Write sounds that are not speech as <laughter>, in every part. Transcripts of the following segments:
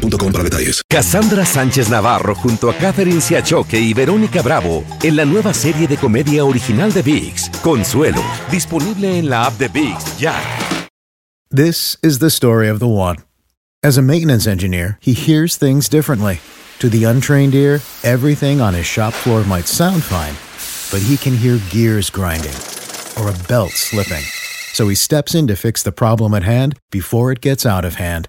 boostmobile.com para detalles. Cassandra Sánchez Navarro junto a Catherine Siachoque y Verónica Bravo en la nueva serie de comedia original de VIX, Consuelo, disponible en la app de VIX ya. This is the story of the one. As a maintenance engineer, he hears things differently. To the untrained ear, everything on his shop floor might sound fine, but he can hear gears grinding or a belt slipping. So he steps in to fix the problem at hand before it gets out of hand.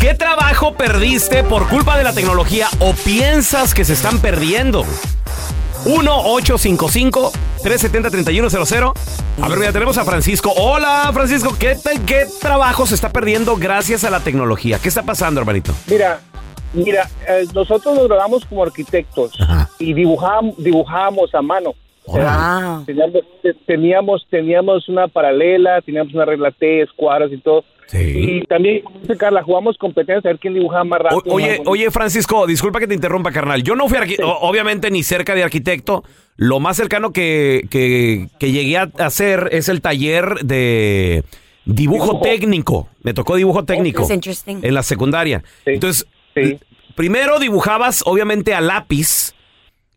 ¿Qué trabajo perdiste por culpa de la tecnología o piensas que se están perdiendo? 1-855-370-3100. A ver, mira, tenemos a Francisco. Hola, Francisco. ¿Qué, ¿Qué trabajo se está perdiendo gracias a la tecnología? ¿Qué está pasando, hermanito? Mira, mira, eh, nosotros nos grabamos como arquitectos y dibujamos, dibujábamos a mano. Wow. teníamos, te- teníamos, teníamos una paralela, teníamos una regla T, escuadras y todo. Y también, Carla, jugamos competencias a ver quién dibujaba más rápido. oye, oye, Francisco, disculpa que te interrumpa, carnal. Yo no fui o- obviamente ni cerca de arquitecto. Lo más cercano que, que- que llegué a hacer es el taller de dibujo, Dibujo. técnico. Me tocó dibujo técnico en la secundaria. Sí, Entonces, sí. primero dibujabas, obviamente, a lápiz.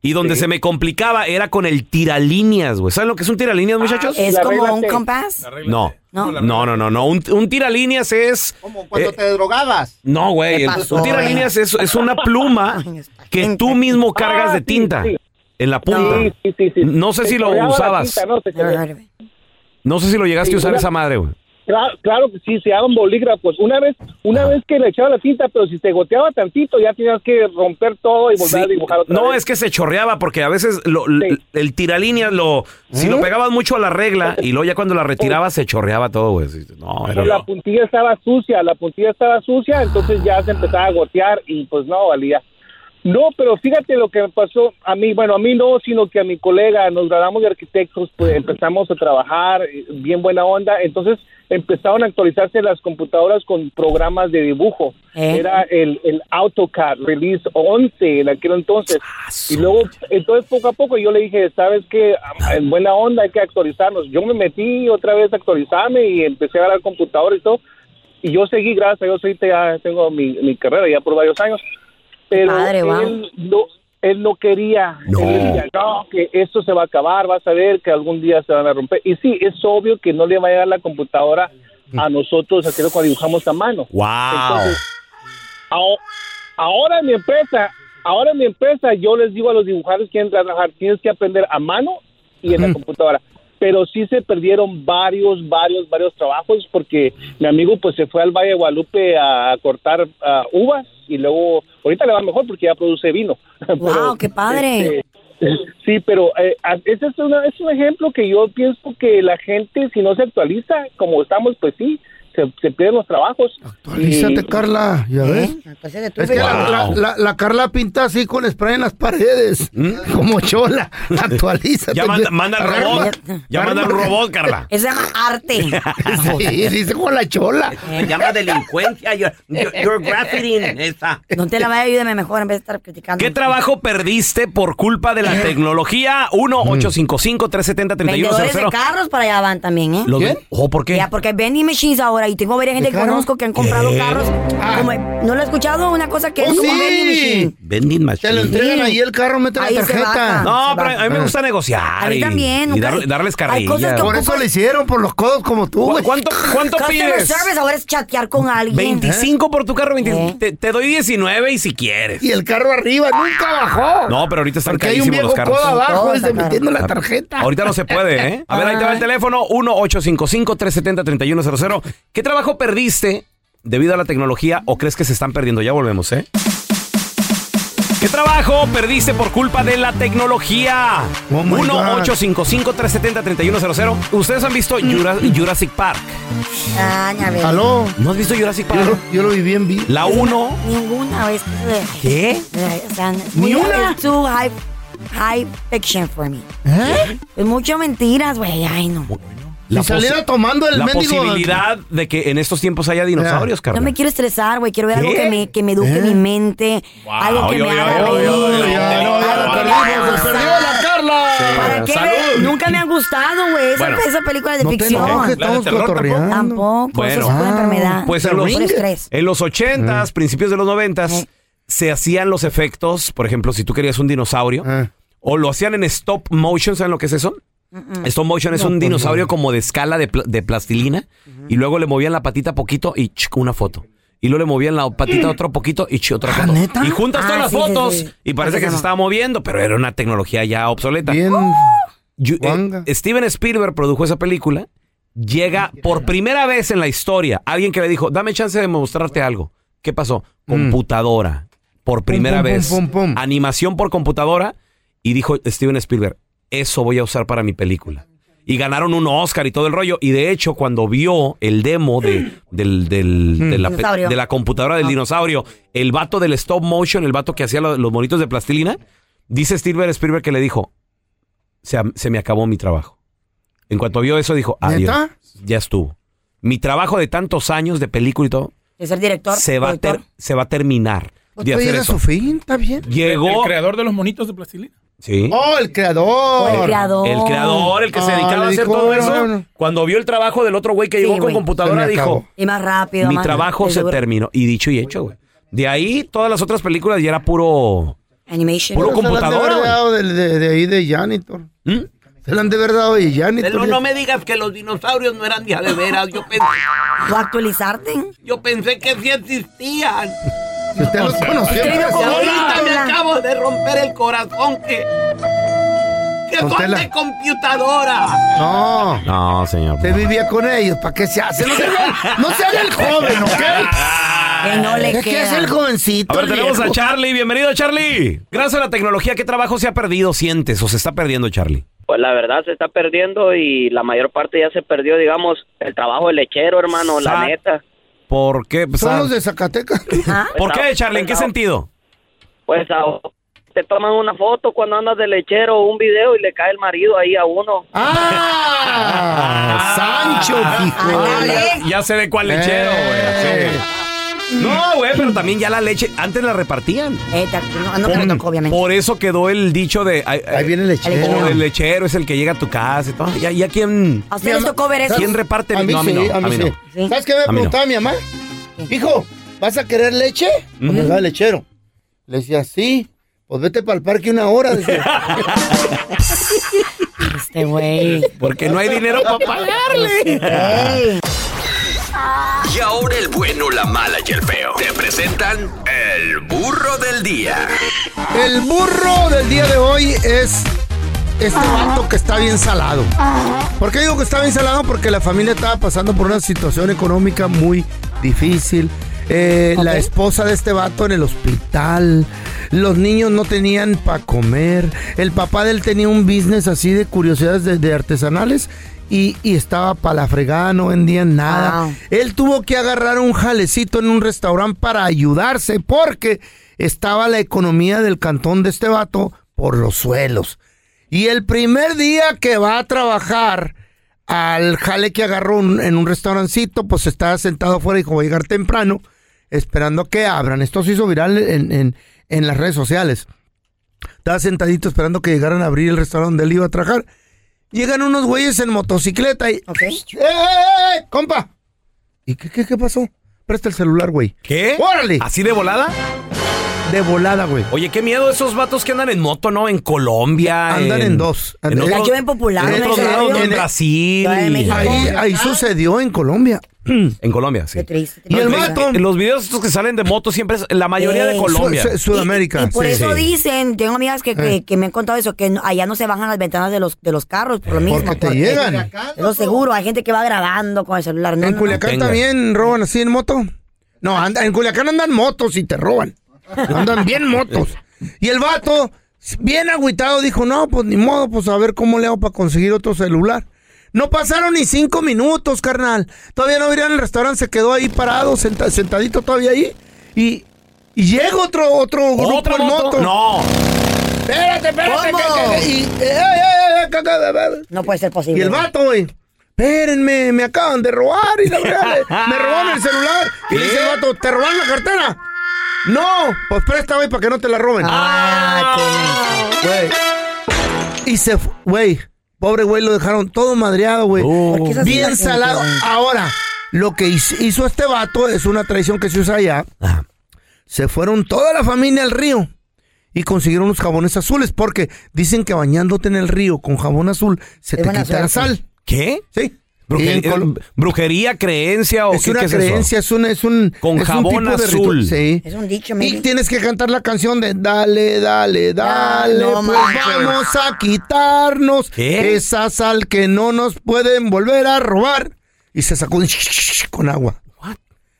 Y donde Sí. se me complicaba era con el tiralíneas, güey. ¿Saben lo que es un tiralíneas, muchachos? ¿Es como regla un compás? No. No. No, no, no, no. Un, un tiralíneas es. Como cuando eh, te drogabas. no, güey. ¿Qué el- pasó, Un tiralíneas es, es una pluma <laughs> que tú mismo cargas Ah, de sí, tinta sí. en la punta. Sí, sí, sí, sí. No sé si lo usabas. tinta, ¿no? Sé si lo llegaste Sí, a usar una- esa madre, güey. Claro, claro que sí, se daban bolígrafos. Una vez, una vez que le echaba la tinta, pero si te goteaba tantito, ya tenías que romper todo y volver Sí. a dibujar otra No, vez. es que se chorreaba porque a veces lo- Sí. el tiralíneas lo. Si lo pegabas mucho a la regla y luego ya cuando la retirabas <laughs> se chorreaba todo, güey. No. Pero la puntilla estaba sucia, la puntilla estaba sucia, entonces ya se empezaba a gotear y pues no valía. No, pero fíjate lo que me pasó a mí, bueno, a mí no, sino que a mi colega, nos graduamos de arquitectos, pues empezamos a trabajar, eh, bien buena onda, entonces empezaron a actualizarse las computadoras con programas de dibujo. ¿Eh? Era el, el AutoCAD Release 11 en aquel entonces. Y luego, entonces poco a poco yo le dije, ¿sabes qué? En buena onda hay que actualizarnos. Yo me metí otra vez a actualizarme y empecé a agarrar computadora y todo. Y yo seguí, gracias a Dios, ahorita ya tengo mi, mi carrera ya por varios años. Pero Padre, wow. él, no, él no quería. No. Él decía, no, que esto se va a acabar, vas a ver que algún día se van a romper. Y sí, es obvio que no le va a llegar la computadora a nosotros, aquello cuando dibujamos a mano. ¡Wow! Entonces, Ahora en mi empresa, ahora en mi empresa yo les digo a los dibujantes que quieren trabajar, tienes que aprender a mano y en la computadora. Pero sí se perdieron varios, varios, varios trabajos porque mi amigo pues se fue al Valle de Guadalupe a cortar ah, uvas y luego, ahorita le va mejor porque ya produce vino. <laughs> Wow, qué padre. este, <laughs> sí, pero eh, ese es, una- es un ejemplo que yo pienso que la gente si no se actualiza como estamos, pues sí, se, se pierden los trabajos. Actualízate, Y- Carla, ¿ya ves? ¿Eh? De tu Es que la, Wow. la- la- la Carla pinta así con spray en las paredes. Como chola. <laughs> Actualízate. Ya manda, manda el robot. Ya manda el robot, Carla. <laughs> Se llama arte. <laughs> Sí, dice con la chola. Se llama delincuencia. You're, you're, graffiting esa. No te la vaya, ayúdame mejor en vez de estar criticando. ¿Qué trabajo perdiste por culpa de la tecnología? 1-855-370-3100. Vendedores de carros para allá van también, ¿eh? Los- ¿Qué? Oh, ¿por qué? Ya, porque vending machines ahora y tengo varias gente ¿De que conozco que han comprado ¿Qué? carros. Como- ¿No lo he escuchado? Una cosa que Oh, es como sí. vending machine. vending machine. Te lo entregan ahí el carro, mete la Ahí tarjeta. baja. No, pero a mí me va. gusta negociar. A mí y- también, Y dar- darles hay carrilla. Por eso lo hicieron, por los codos como tú, ¿Cu- güey. ¿Cuánto, cuánto pides? service ahora es chatear con alguien. 25 por tu carro, 20 ¿Eh? te, te doy 19 y si quieres. Y el carro arriba nunca bajó. No, pero ahorita están Porque hay un carísimos viejo los codo carros. abajo, Todo ese está caro. metiendo la tarjeta. Ahorita no se puede, ¿eh? A ver, ahí te va el teléfono 1-855-370-3100. ¿Qué trabajo perdiste debido a la tecnología o crees que se están perdiendo? Ya volvemos, ¿eh? ¿Qué trabajo perdiste por culpa de la tecnología? Oh, my God. 1-855-370-3100. ¿Ustedes han visto Jura- Jurassic Park? Ah, ya ves. ¿Aló? ¿No has visto Jurassic Yo Park? lo, yo lo viví en vivo. La 1. Ninguna vez. ¿Qué? O sea, es ¿Ni una? es too high, high fiction for me. ¿Eh? Es mucho mentiras, güey. Ay, no. Si saliera tomando el La mendigo... posibilidad de que en estos tiempos haya dinosaurios, No Carla. me quiero estresar, güey. Quiero ver algo ¿Qué? que me, que me eduque ¿Eh? mi mente. algo que oye, me haga reír. no, algo la. ¿Para qué? Salud. Nunca me han gustado, güey. Esa, Bueno. esa película de No te ficción. enojes, de estamos terror cotorreando. Tampoco. Bueno. Eso es una Ah, enfermedad. pues en los-. En los 80s, principios de los 90s, Eh. se hacían los efectos, por ejemplo, si tú querías un dinosaurio, Ah. o lo hacían en stop motion, ¿saben lo que es eso? Stop motion es un pues dinosaurio no. como de escala de, pl- de plastilina, y luego le movían la patita poquito y ch, una foto. Y luego le movían la patita otro poquito y ch, otra Ah, foto. Y juntas Ah, todas las sí, sí, fotos sí. y parece que se estaba moviendo, pero era una tecnología ya obsoleta. Eh. Steven Spielberg produjo esa película. Llega por primera vez en la historia alguien que le dijo, dame chance de mostrarte algo. ¿Qué pasó? Computadora. Por primera Mm. pum, vez. pum, pum. Animación por computadora. Y dijo Steven Spielberg, eso voy a usar para mi película. Y ganaron un Oscar y todo el rollo. Y de hecho, cuando vio el demo de, del- del- de, la, de computadora Ah. del dinosaurio, el vato del stop motion, el vato que hacía lo- los monitos de plastilina, dice Steven Spielberg que le dijo, se, me acabó mi trabajo. En cuanto vio eso, dijo, adiós. ¿Neta? Ya estuvo. Mi trabajo de tantos años de película y todo, De ser director. se va, a ter- se va a terminar Pues de hacer ir a eso. su fin, está bien. Llegó... El creador de los monitos de plastilina. Sí. Oh, el creador. El creador. El creador, el que se dedicaba a hacer dijo, todo eso, no. cuando vio el trabajo del otro güey que Sí, llegó con computadora, dijo. Y más rápido. mi más- trabajo se seguro. terminó. Y dicho y hecho, güey. De ahí, todas las otras películas ya era puro... Animation. Puro Se la han de computadora, de, de- de ahí de janitor. ¿Mm? Se la han de haber dado de janitor. Pero no me digas que los dinosaurios no eran de a de veras. Yo pensé, ¿O actualizarte? yo pensé que sí existían. Si usted los conoció. Ahorita me acabo de romper el corazón que... Que de computadora. No. No, señor. Usted vivía con ellos. ¿Para qué se hace? No se haga, no se haga el joven, ¿ok? Que no le Es que es queda. el jovencito. A ver, el tenemos a viejo. Charlie. Bienvenido, Charlie. Gracias a la tecnología, ¿qué trabajo se ha perdido, sientes o se está perdiendo, Charlie? Pues la verdad se está perdiendo y la mayor parte ya se perdió, digamos, el trabajo del lechero, hermano, Sa- la neta. ¿Por qué? Pues, Son ah, los de Zacatecas. ¿Ah? <laughs> ¿Por qué, Charlie? ¿En qué Pues, sentido? Pues ah, te toman una foto cuando andas de lechero o un video y le cae el marido ahí a uno. ¡Ah! <laughs> Sancho, hijo. Ah, ya, ya sé de cuál lechero, güey. Eh. No, güey, pero también ya la leche, antes la repartían. Eh, te- no, no me tocó, obviamente. Por eso quedó el dicho de... ay, Ahí viene el lechero. o el lechero es el que llega a tu casa y todo. Ya, ya quién... ¿A ustedes les tocó ver eso? ¿Quién reparte? A mí no, a mí sí, no, a mí sí. Sí. ¿Sabes qué me preguntaba mi mamá? Hijo, ¿vas a querer leche? Me daba lechero. Le decía, sí. Pues vete para el parque una hora. <laughs> Este güey. Porque no hay dinero para pagarle. Y ahora el bueno, la mala y el feo. Te presentan el burro del día. El burro del día de hoy es este vato que está bien salado. ¿Por qué digo que está bien salado? Porque la familia estaba pasando por una situación económica muy difícil. Eh, La esposa de este vato en el hospital. Los niños no tenían para comer. El papá de él tenía un business así de curiosidades de, de artesanales. Y, y estaba para la fregada, no vendían nada. Wow. Él tuvo que agarrar un jalecito en un restaurante para ayudarse porque estaba la economía del cantón de este vato por los suelos. Y el primer día que va a trabajar al jale que agarró un- en un restaurancito, pues estaba sentado afuera y dijo, voy a llegar temprano, esperando que abran. Esto se hizo viral en, en- en las redes sociales. Estaba sentadito esperando que llegaran a abrir el restaurante donde él iba a trabajar. Llegan unos güeyes en motocicleta y... Ok. ¡Eh, eh, eh, compa! ¿Y qué, qué, qué pasó? Presta el celular, güey. ¿Qué? ¡Órale! ¿Así de volada? de volada, güey. Oye, qué miedo esos vatos que andan en moto, ¿no? En Colombia. Andan en dos. En Andan- otros, Aquí ven popular, en otros ¿En lados, en En- Brasil. Ahí, ahí sucedió en Colombia. <clears throat> En Colombia, sí. Qué triste. Y el En los videos estos que salen de moto siempre es la mayoría de Colombia. Su- Su- Sudamérica. Y, y por sí. eso Sí. dicen, tengo amigas que, que, Eh. que me han contado eso, que allá no se bajan las ventanas de los, de los carros por lo mismo. Porque te llegan. Es lo seguro, hay gente que va grabando con el celular. No, en no. Culiacán también roban así en moto. No, anda- en Culiacán andan motos y te roban. Andan bien motos. Y el vato, bien agüitado, dijo, no, pues ni modo, pues a ver cómo le hago para conseguir otro celular. No pasaron ni cinco minutos, carnal. Todavía no irían al restaurante, se quedó ahí parado, senta- sentadito todavía ahí. Y, y llega otro, otro grupo ¿Otra en moto? moto. No. Espérate, espérate. ¿Cómo? que- que- y, eh, eh, eh, No puede ser posible. y el vato, güey. Espérenme, me acaban de robar y la verdad, me robaron el celular. Y le dice el vato, ¿te robaron la cartera? No, pues presta, güey, para que no te la roben. Ah, qué. Güey. Y se fu- güey, pobre güey, lo dejaron todo madreado, güey. Oh. ¿Por qué es así la Bien salado. Ahora, lo que hizo, este vato es una tradición que se usa allá. Se fueron toda la familia al río y consiguieron unos jabones azules porque dicen que bañándote en el río con jabón azul se te quita la sal. ¿Qué? Sí. Brujería, Col- brujería, creencia o es qué, una qué es eso? creencia, es un, es un Con es un jabón tipo de azul. Sí. Es un dicho, Y tienes que cantar la canción de Dale, dale, dale, no pues vamos a quitarnos ¿Qué? esa sal que no nos pueden volver a robar. Y se sacó un <laughs> con agua.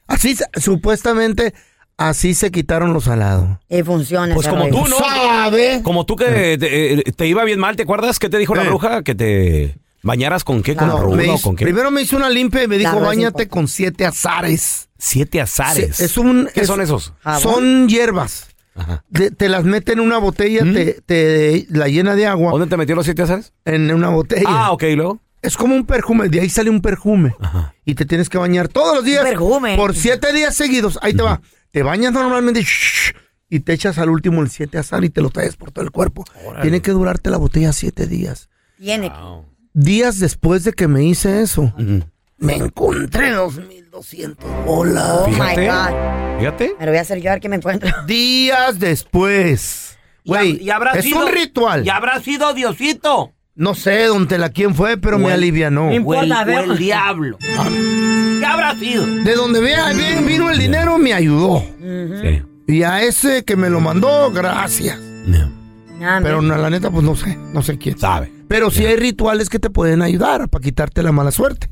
Así, se- supuestamente, así se quitaron los salados. Y funciona. Pues como rollo. tú, ¿no? ¿Sabe? Como tú que te, eh, te iba bien mal, ¿te acuerdas qué te dijo la Eh. bruja? Que te bañaras con qué, con No, ruda o con qué. primero me hizo una limpia y me dijo, bañate con siete azares. Siete azares. Sí, es un- ¿Qué es- son esos? Jabón. Son hierbas. Ajá. Te, te las mete en una botella, te, te la llena de agua ¿Dónde te metió los siete azares? en una botella. Ah, ok, ¿y luego. Es como un perfume, de ahí sale un perfume. Y te tienes que bañar todos los días. Un perfume. Por siete días seguidos. Ahí te va. Te bañas normalmente shh, y te echas al último el siete azar y te lo traes por todo el cuerpo. Tiene que durarte la botella siete días. Tiene. Días después de que me hice eso, me encontré 2200 bolas. Oh my Fíjate. God. Fíjate. Me lo voy a hacer yo a ver qué me encuentro. Días después. Güey, Y habrá es sido- un ritual. Y habrá sido Diosito. No sé dónde la quién fue, pero me alivianó. O el, importa, o veo. el diablo. ¿Qué habrá sido? De donde vea bien vino el dinero, me ayudó. Sí. Y a ese que me lo mandó, gracias. Pero la neta, pues no sé, no sé quién. Sabe. Pero sí hay rituales que te pueden ayudar para quitarte la mala suerte.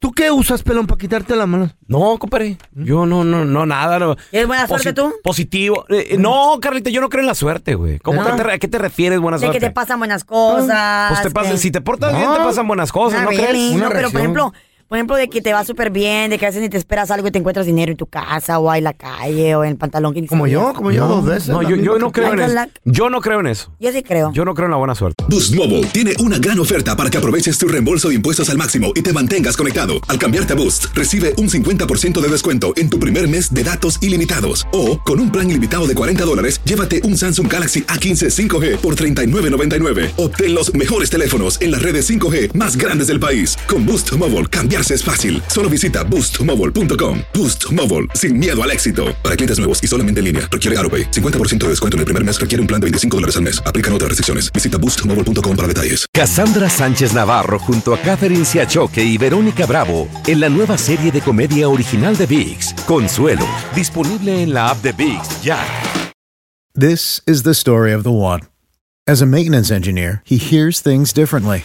¿Tú qué usas, pelón, para quitarte la mala? No, compadre. Yo no, no, no, nada. No. ¿Tienes buena suerte tú? Positivo. Eh, eh, no, Carlita, yo no creo en la suerte, güey. ¿Cómo que te- ¿A qué te refieres, buena De que suerte? te pasan buenas cosas. Pues te pasa, que- si te portas No. bien, te pasan buenas cosas, Ah, ¿no really? crees? Una No, pero por ejemplo, por ejemplo, de que te va súper bien, de que a veces ni te esperas algo y te encuentras dinero en tu casa o en la calle o en el pantalón que Como yo, como yo dos veces. No, yo, no creo en eso. Yo no creo en eso. Yo sí creo. Yo no creo en la buena suerte. Boost Mobile tiene una gran oferta para que aproveches tu reembolso de impuestos al máximo y te mantengas conectado. Al cambiarte a Boost, recibe un 50% de descuento en tu primer mes de datos ilimitados. O, con un plan ilimitado de 40 dólares, llévate un Samsung Galaxy A15 5G por $39.99. Obtén los mejores teléfonos en las redes 5G más grandes del país. Con Boost Mobile, cambiarse es fácil. Solo visita boostmobile.com. Boost Mobile, sin miedo al éxito. Para clientes nuevos y solamente en línea, requiere AroPay. 50% de descuento en el primer mes requiere un plan de 25 dólares al mes. Aplican otras restricciones. Visita boostmobile.com para detalles. Cassandra Sánchez Navarro junto a Catherine Siachoque y Verónica Bravo en la nueva serie de comedia original de VIX, Consuelo, disponible en la app de VIX ya. This is the story of the one. As a maintenance engineer, he hears things differently.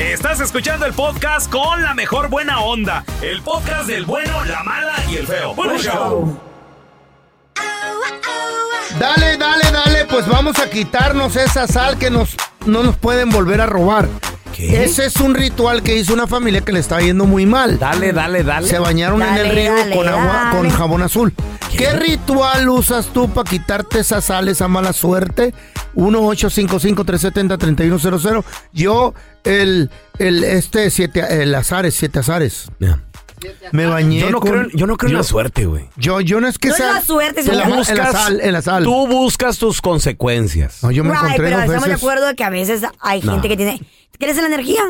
Estás escuchando el podcast con la mejor buena onda. El podcast del bueno, la mala y el feo. Bueno, show. Dale, dale, dale, pues vamos a quitarnos esa sal que nos, no nos pueden volver a robar. ¿Qué? Ese es un ritual que hizo una familia que le estaba yendo muy mal. Dale, dale, dale. Se bañaron en el río dale, con agua, dale. con jabón azul. ¿Qué ritual usas tú para quitarte esa sal, esa mala suerte? 1-855-370-3100. Yo, el, el, este, siete, el azares, siete azares. Me bañé. Yo no con- creo, yo no creo en la suerte, güey. Yo, yo no es que No es sea. la suerte, en sino la, que en la buscas- sal, en la sal. Tú buscas tus consecuencias. No, yo me Right, encontré pero dos estamos de acuerdo de que a veces hay No. gente que tiene... ¿Crees en la energía?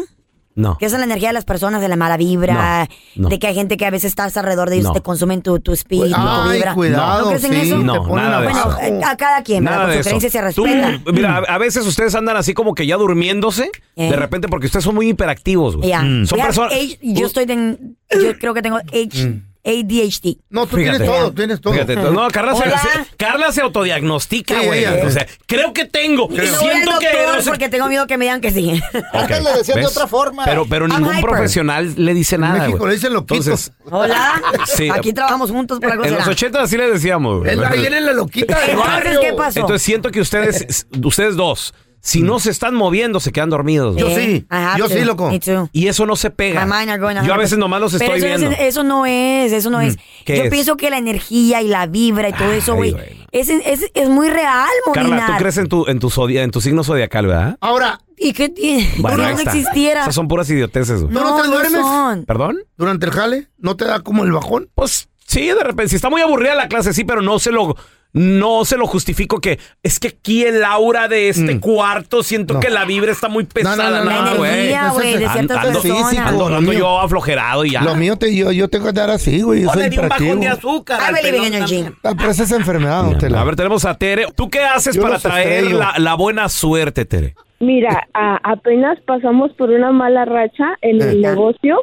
No. ¿Crees en la energía de las personas, de la mala vibra? No, no. De que hay gente que a veces estás alrededor de ellos No. y te consumen tu, tu espíritu, tu Ay, vibra. cuidado, ¿No crees en sí, eso? No, nada de Bueno, abajo. eh, a cada quien, ¿verdad? Nada Por de su eso. creencia se Tú, respeta. mira, a, veces ustedes andan así como que ya durmiéndose, Eh. de repente, porque ustedes son muy hiperactivos, güey. Son personas. Yo estoy en... Yo creo que tengo H, ADHD. No, tú Fíjate. tienes todo, tienes todo. Fíjate, no, Carla se, se- Carla se autodiagnostica, Sí, güey. ella. o sea, creo que tengo. Al Siento que. doctor no sé- porque tengo miedo que me digan que sí. Ok, le decían de otra forma. Pero, pero I'm ningún hyper. profesional le dice En nada. México güey. le dicen loquitos. Entonces, Hola. Sí. Aquí trabajamos juntos por algo en los será. 80 así le decíamos. güey. Él ahí viene la loquita del Entonces, barrio. ¿qué pasó? Entonces siento que ustedes, ustedes dos, si no se están moviendo, se quedan dormidos. Yo. Eh, sí, have yo to. sí, loco. Y eso no se pega. Yo a 100%. veces nomás los estoy eso, viendo. es- eso no es, eso no es. ¿Qué Yo es? pienso que la energía y la vibra y todo eso, Ay, güey, güey. es, es, es muy real, Carla, tú crees en tu, en tu, zodia- en tu signo zodiacal, ¿verdad? Ahora, ¿Y qué tiene? Bueno, no existiera. Esas son puras idioteces. güey. ¿Tú no te duermes? son. ¿Perdón? durante el jale, ¿no te da como el bajón? Pues sí, de repente. Si está muy aburrida la clase, sí, pero no se lo. No se lo justifico que es que aquí el aura de este Mm. cuarto siento No. que la vibra está muy pesada. no, no, no, güey. de Ando- personas. físico. Ando, yo aflojerado y ya. Lo mío, te, yo, yo tengo que andar así, güey. Yo soy un bajón de azúcar. I believe in energy. Ah, pero esa es enfermedad. A ver, tenemos a Tere. ¿Tú qué haces Yo para traer la buena suerte, Tere? Mira, a- apenas pasamos por una mala racha en el Ajá. negocio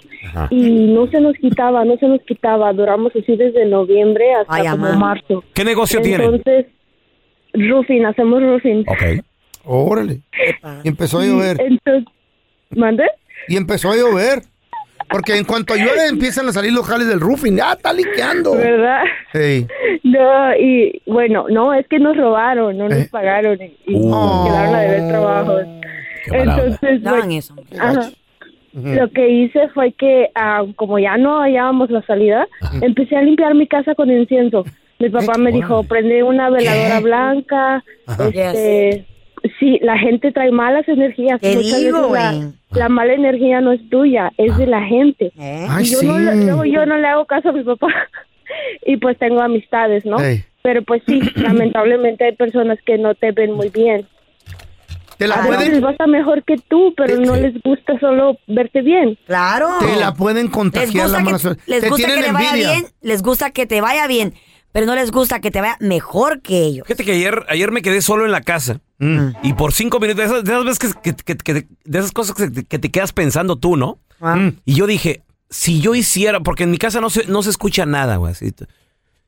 y no se nos quitaba, no se nos quitaba. Duramos así desde noviembre hasta Ay, como amá. marzo. ¿Qué negocio tienen? Entonces, roofing, hacemos roofing. Ok. Órale. Y empezó a llover. Entonces, ¿mande? Y empezó a llover. Porque en cuanto llueve <laughs> empiezan a salir los jales del roofing. ¡Ah, está liqueando! ¿Verdad? Ey. No, y bueno, no, es que nos robaron, no nos Eh. pagaron y, y Uh. nos quedaron a deber trabajos. Entonces, No hagan bueno, eso. Ajá. Lo que hice fue que, ah, como ya no hallábamos la salida, empecé a limpiar mi casa con incienso. Mi papá me dijo, prende una veladora blanca. Este, sí, la gente trae malas energías. Te Muchas digo, veces la, güey. la mala energía no es tuya, es de la gente. ¿Eh? Ay, Y yo, sí. no, yo no le hago caso a mi papá. <laughs> y pues tengo amistades, ¿no? Pero pues sí, <clears throat> lamentablemente hay personas que no te ven muy bien. Te la A veces les basta mejor que tú, pero no les gusta solo verte bien. Claro. te la pueden contagiar la gusta, mala que, les Te gusta que tienen te vaya envidia. bien, les gusta que te vaya bien, pero no les gusta que te vaya mejor que ellos. Fíjate que ayer, ayer me quedé solo en la casa Mm. y por cinco minutos, de esas, de esas veces que, que- que- que- de esas cosas que, te- que te quedas pensando tú, ¿no? Ah, Mm. Y yo dije, si yo hiciera, porque en mi casa no se, no se escucha nada, güey.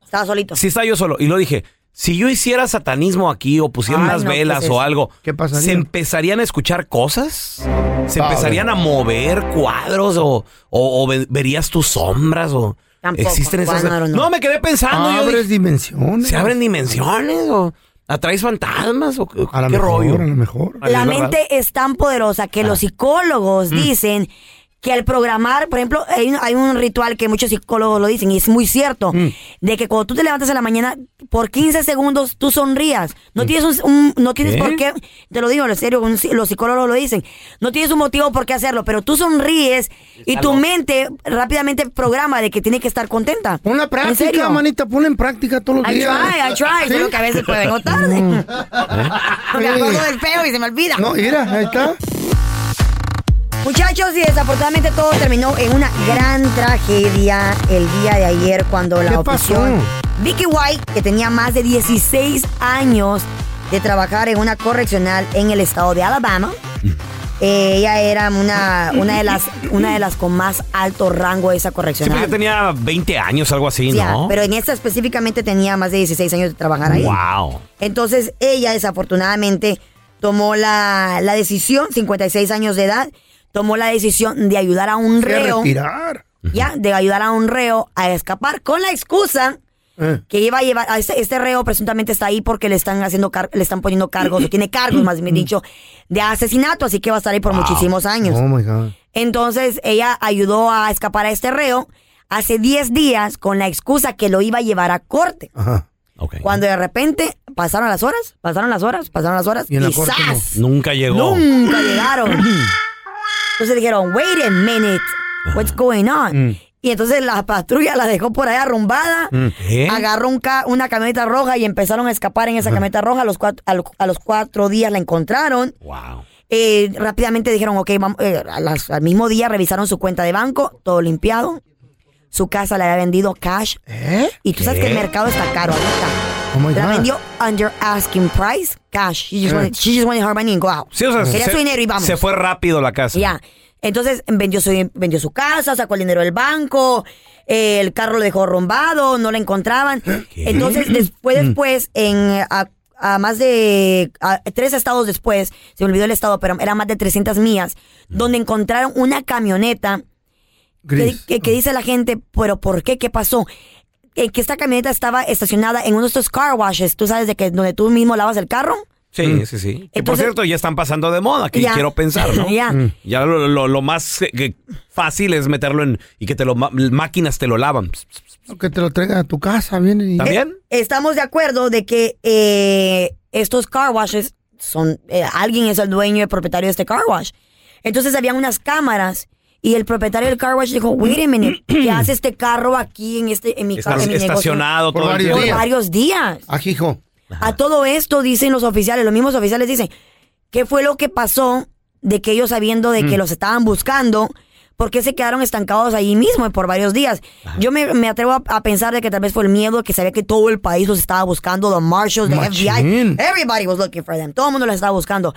Estaba solito. Sí estaba yo solo. Y lo dije, si yo hiciera satanismo aquí o pusiera Ay, unas no, ¿qué velas es o algo, ¿Qué pasaría? ¿se empezarían a escuchar cosas? ¿Se empezarían a mover cuadros o, o- o ve- verías tus sombras o Tampoco, existen esas? Know. No, me quedé pensando. yo Abres dije, dimensiones. ¿Se abren dimensiones o atraes fantasmas o qué, A qué mejor, rollo? a lo mejor. La mente es tan poderosa que Ah. los psicólogos Mm. dicen que al programar, por ejemplo, hay un, hay un ritual que muchos psicólogos lo dicen y es muy cierto, Mm. de que cuando tú te levantas en la mañana, por 15 segundos tú sonrías. No tienes un, un- no tienes ¿Qué? por qué, te lo digo en serio, un- los psicólogos lo dicen, no tienes un motivo por qué hacerlo, pero tú sonríes y tu mente rápidamente programa de que tiene que estar contenta. Pon la ¿En práctica, serio? manita, ponla en práctica todos los I días. try, I try, solo que a veces vengo tarde. <laughs> Me acuerdo del feo y se me olvida. No, mira, ahí está. Muchachos, y desafortunadamente todo terminó en una gran tragedia el día de ayer cuando la ¿Qué oposición pasó? Vicky White, que tenía más de 16 años de trabajar en una correccional en el estado de Alabama, eh, ella era una, una, de las, una de las con más alto rango de esa Sí, correccional. porque yo tenía 20 años, algo así, Ya, ¿no? pero en esta específicamente tenía más de 16 años de trabajar ahí. Wow. Entonces ella desafortunadamente tomó la, la decisión, 56 años de edad, tomó la decisión de ayudar a un reo, retirar. ya, de ayudar a un reo a escapar con la excusa Eh. que iba a llevar, a este, este reo presuntamente está ahí porque le están haciendo car- le están poniendo cargos, o tiene cargos más bien dicho, de asesinato, así que va a estar ahí por muchísimos años. Oh my God. Entonces ella ayudó a escapar a este reo, hace 10 días con la excusa que lo iba a llevar a corte. Ajá. Cuando de repente pasaron las horas, pasaron las horas, pasaron las horas Y en la y corte no. ¡zas! Nunca llegó. Nunca llegaron. <clears throat> Entonces dijeron, wait a minute, what's going on? Mm. Y entonces la patrulla la dejó por ahí arrumbada, ¿Qué? agarró un ca- una camioneta roja y empezaron a escapar en esa camioneta roja. A los, cuatro, a, los, a los cuatro días la encontraron. Wow. Eh, rápidamente dijeron, ok, vamos, eh, las- al mismo día revisaron su cuenta de banco, todo limpiado. Su casa la había vendido cash. ¿Eh? Y tú sabes ¿Qué? que el mercado está caro ahorita. Oh my la God. vendió under asking price, cash. She just, Eh. wanted, she just wanted her money and go out. Sí, o sea, Quería se, su dinero y vamos. se fue rápido la casa. Ya. Entonces vendió su, vendió su casa, sacó el dinero del banco, eh, el carro lo dejó rombado, no lo encontraban. Entonces, después, después, en a, a más de a tres estados después, se me olvidó el estado, pero eran más de 300 millas, donde encontraron una camioneta que- que dice la gente, pero ¿por qué? ¿Qué pasó? Eh, que esta camioneta estaba estacionada en uno de estos car washes, tú sabes de que donde tú mismo lavas el carro. Sí, sí, sí. Que por Entonces- cierto, ya están pasando de moda, que Ya. quiero pensar, ¿no? <laughs> Ya. Mm. Ya lo, lo- lo más eh, fácil es meterlo en... y que te lo máquinas te lo lavan. Que te lo traigan a tu casa, vienen y... ¿También? Estamos de acuerdo de que eh, estos car washes son, eh, alguien es el dueño y el propietario de este car wash. Entonces habían unas cámaras y el propietario del car wash dijo, wait a minute, ¿qué <clears throat> hace este carro aquí en este en mi, Está ca- en mi negocio?" estacionado Por todo varios. Por días. varios días. Ajijo. A todo esto dicen los oficiales, los mismos oficiales dicen, ¿qué fue lo que pasó de que ellos sabiendo de que Mm. los estaban buscando, por qué se quedaron estancados ahí mismo por varios días? Yo me, me atrevo a, a pensar de que tal vez fue el miedo que sabía que todo el país los estaba buscando, los marshals, the Machín. FBI, everybody was looking for them, todo el mundo los estaba buscando.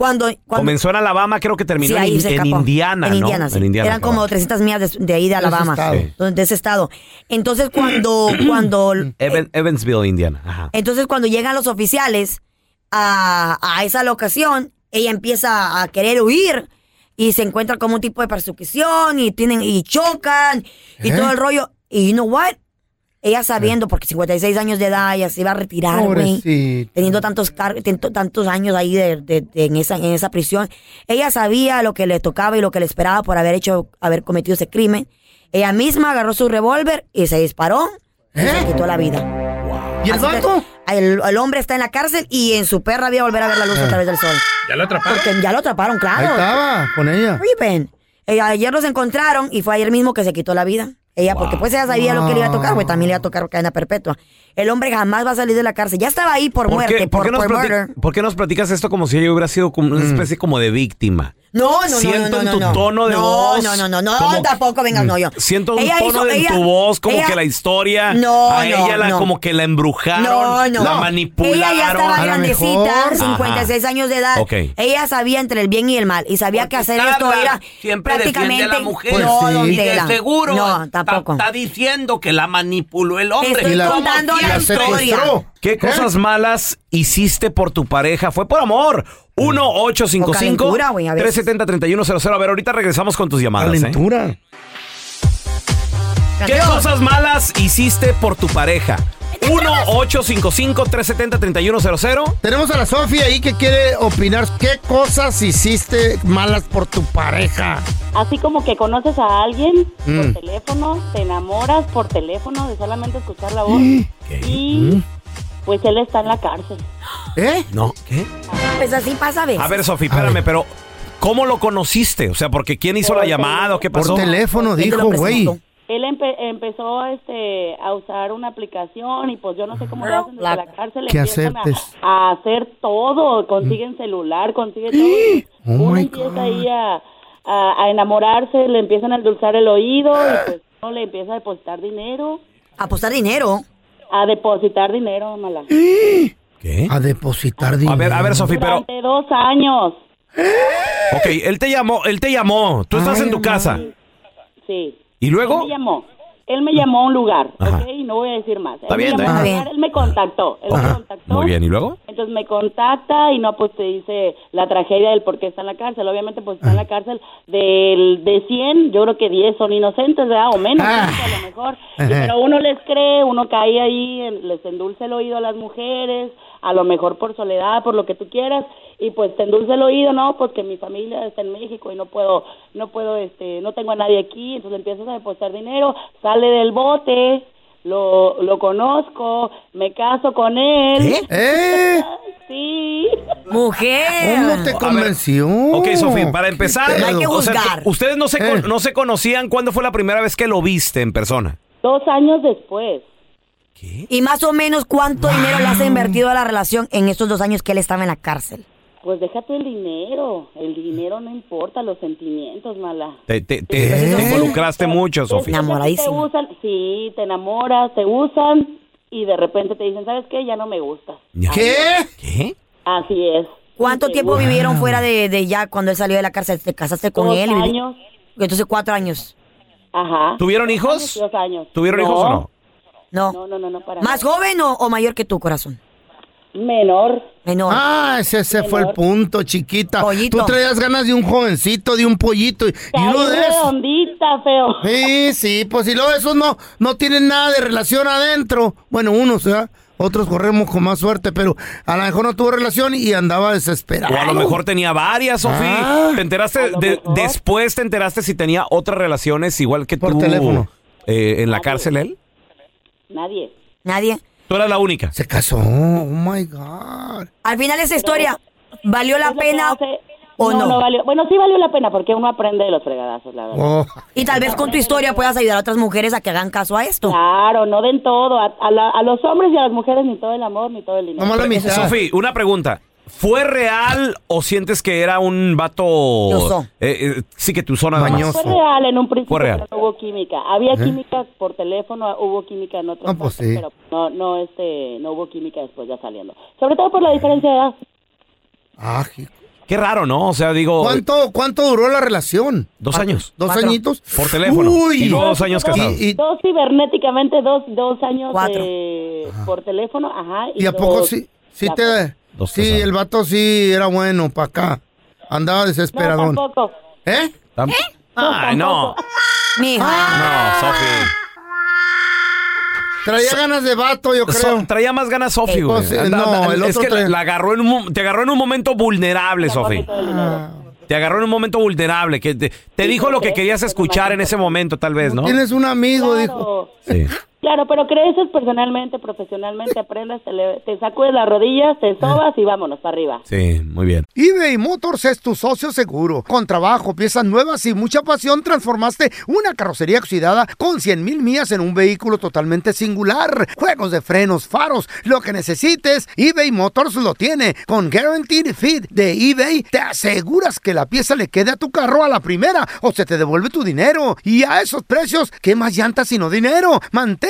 Cuando, cuando Comenzó en Alabama, creo que terminó Sí, ahí en. Indiana, En ¿no? Indiana, sí. En Indiana. Eran como 300 millas de, de ahí de Alabama, de ese estado. Entonces cuando, <clears throat> cuando Evan- Evansville, Indiana. Ajá. entonces, cuando llegan los oficiales a, a esa locación, ella empieza a querer huir y se encuentra como un tipo de persecución y tienen y chocan y ¿Eh? todo el rollo. Y you know what? Ella sabiendo, porque 56 años de edad, ella se iba a retirar, güey. Teniendo tantos, tantos años ahí de, de- de- en, esa, en esa prisión. Ella sabía lo que le tocaba y lo que le esperaba por haber hecho, haber cometido ese crimen. Ella misma agarró su revólver y se disparó y se ¿Eh? quitó la vida. ¿Y el vato? El, el hombre está en la cárcel y en su perra había volver a ver la luz a través del sol. ¿Ya lo atraparon? Porque ya lo atraparon, Ahí claro. estaba, con ella. Ripen. Eh, ayer los encontraron y fue ayer mismo que se quitó la vida. Ella, porque pues ella sabía lo que le iba a tocar, pues también le iba a tocar cadena perpetua. El hombre jamás va a salir de la cárcel. Ya estaba ahí por, ¿Por muerte, qué, por por, qué nos por plati- murder. por qué nos platicas esto como si ella hubiera sido como Mm. una especie como de víctima? No, no, no, Siento no, no, en tu no. tono de voz. No, no, no, no, como- tampoco vengas, no, yo. Siento un Ella tono hizo- de en tu voz, como ella- que la historia No, a ella no, la, no. como que la embrujaron, No, no. la manipularon. Ella ya estaba grandecita, mejor. 56 años de edad. Ok. Ella sabía entre el bien y el mal y sabía que hacer esto era siempre prácticamente a la mujer. Pues no, sí. Y de seguro No, tampoco. Está, diciendo que la manipuló el hombre. Estoy contando y la la historia. secuestró. ¿Qué cosas malas hiciste por tu pareja? Fue por amor. 1-855 O calentura, güey, a veces. 370-3100. A ver, ahorita regresamos con tus llamadas. ¿eh? Calentura. ¿Qué cosas malas hiciste por tu pareja? 1-855-370-3100. Tenemos a la Sofía ahí que quiere opinar qué cosas hiciste malas por tu pareja. Así como que conoces a alguien Mm. por teléfono, te enamoras por teléfono de solamente escuchar la voz y pues él está en la cárcel. ¿Eh? No, ¿qué? Pues así pasa a veces. A ver, Sofi, espérame, pero ¿cómo lo conociste? O sea, porque ¿quién hizo la Por llamada o qué Por pasó? teléfono, Él te lo dijo, güey. Él empe- empezó este, a usar una aplicación y pues yo no sé cómo le hacen desde la cárcel. Que empiezan a- aceptes. A, hacer todo, consiguen celular, consiguen todo. y <gasps> Oh Uno my empieza God. ahí a, a, a enamorarse, le empiezan a endulzar el oído y pues uno le empieza a depositar dinero. Apostar dinero. A depositar dinero, mala. <gasps> ¿Qué? A depositar dinero. A ver, a ver, Sofi, pero... Durante dos años. Ok, él te llamó, él te llamó. Tú estás en tu mamá. casa. Sí. ¿Y Él luego? me llamó. Él me llamó a un lugar, Ajá. ¿ok? No voy a decir más. Está él me bien, llamó está a un bien. lugar, Él me contactó. Él me contactó. Muy bien, ¿y luego? Entonces me contacta y no, pues te dice la tragedia del por qué está en la cárcel. Obviamente, pues está en la cárcel del, de 100, yo creo que 10 son inocentes, ¿verdad? O menos, Ah. a lo mejor. Y- pero uno les cree, uno cae ahí, en- les endulce el oído a las mujeres, a lo mejor por soledad, por lo que tú quieras, y pues te endulce el oído, ¿no? Pues que mi familia está en México y no puedo, no puedo, este, no tengo a nadie aquí, entonces empiezas a depositar dinero, sale del bote, lo, lo conozco, me caso con él. ¿Eh? <laughs> Sí. Mujer. ¿Cómo te convenció? Ok, Sofía, para empezar, No hay que o sea, ustedes no se, Eh. con- no se conocían. ¿Cuándo fue la primera vez que lo viste en persona? Dos años después. Y más o menos cuánto dinero le has invertido a la relación en estos dos años que él estaba en la cárcel. Pues déjate el dinero, el dinero no importa, los sentimientos, mala. Te, te- te- te involucraste mucho, Sofía. Te usan, sí, te enamoras, te usan y de repente te dicen, ¿sabes qué? Ya no me gustas. ¿Qué? ¿Qué? Así es. ¿Cuánto Sí, tiempo wow. vivieron fuera de, de ya cuando él salió de la cárcel? ¿Te casaste con Dos él? años. Entonces cuatro años. Ajá. ¿Tuvieron hijos? Dos años. ¿Tuvieron hijos o no? No. No, no, no, no, para ¿Más nada. joven o, o mayor que tu corazón? Menor. Menor. Ah, ese, ese fue el punto, chiquita. Pollito. Tú traías ganas de un jovencito, de un pollito. Y, y uno de esos. redondita, feo. Sí, sí, pues si luego esos no, no tienen nada de relación adentro. Bueno, unos, ¿verdad? Otros corremos con más suerte, pero a lo mejor no tuvo relación y andaba desesperado. O a lo mejor tenía varias, Sofía. Ah. ¿Te enteraste? de- después te enteraste si tenía otras relaciones igual que Por tú. teléfono. eh, ¿En la cárcel él? Nadie. Nadie. Tú eras la única. Se casó. Oh my God. Al final esa historia, ¿valió la pena hace- o no? no? valió. Bueno, sí valió la pena porque uno aprende de los fregadazos, la verdad. Oh. Y tal vez con tu historia puedas ayudar a otras mujeres a que hagan caso a esto. Claro, no den todo. A, a la- a los hombres y a las mujeres ni todo el amor ni todo el dinero. Sofía, una pregunta. ¿Fue real o sientes que era un vato... Eh, eh, sí, que tu zona más? Fue real en un principio, Fue real. pero no hubo química. Había Ajá. química por teléfono, hubo química en otros Ah, pues sí. pero no, no, este, no hubo química después ya saliendo. Sobre todo por la diferencia de edad. Ah, Qué raro, ¿no? O sea, digo... ¿Cuánto, ¿Cuánto duró la relación? Dos años. ¿Dos Cuatro. añitos? Por teléfono. Y luego dos años casados. Y, y- Dos cibernéticamente, dos, dos años Cuatro. eh, por teléfono, ajá. ¿y a poco sí, sí te... Dos sí, casados. el vato sí era bueno para acá. Andaba No, desesperadón. tampoco. ¿Eh? Tam- Ay, no. Mija. No, Sofía. Traía ganas de vato, yo So- creo. traía más ganas Sofi, güey. Pues, eh, no, el es otro que la agarró en un, te agarró en un momento vulnerable, Sofi. Te agarró en un momento vulnerable, que te, te dijo lo que querías escuchar en ese momento, tal vez, ¿no? Tienes un amigo, Claro. dijo. Sí. Claro, pero creces personalmente, profesionalmente, aprendes, te, le- te sacudes las rodillas, te sobas y vámonos para arriba. Sí, muy bien. eBay Motors es tu socio seguro. Con trabajo, piezas nuevas y mucha pasión, transformaste una carrocería oxidada con 100 mil millas en un vehículo totalmente singular. Juegos de frenos, faros, lo que necesites, eBay Motors lo tiene. Con Guaranteed Fit de eBay, te aseguras que la pieza le quede a tu carro a la primera o se te devuelve tu dinero. Y a esos precios, ¿qué más llantas sino dinero? Mantén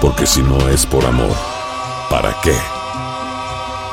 Porque si no es por amor, ¿para qué?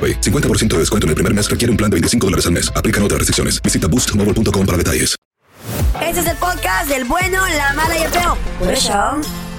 AroPay. 50% de descuento en el primer mes requiere un plan de 25 dólares al mes. Aplican otras restricciones. Visita boostmobile.com para detalles. Este es el podcast del bueno, la mala y el feo. Por.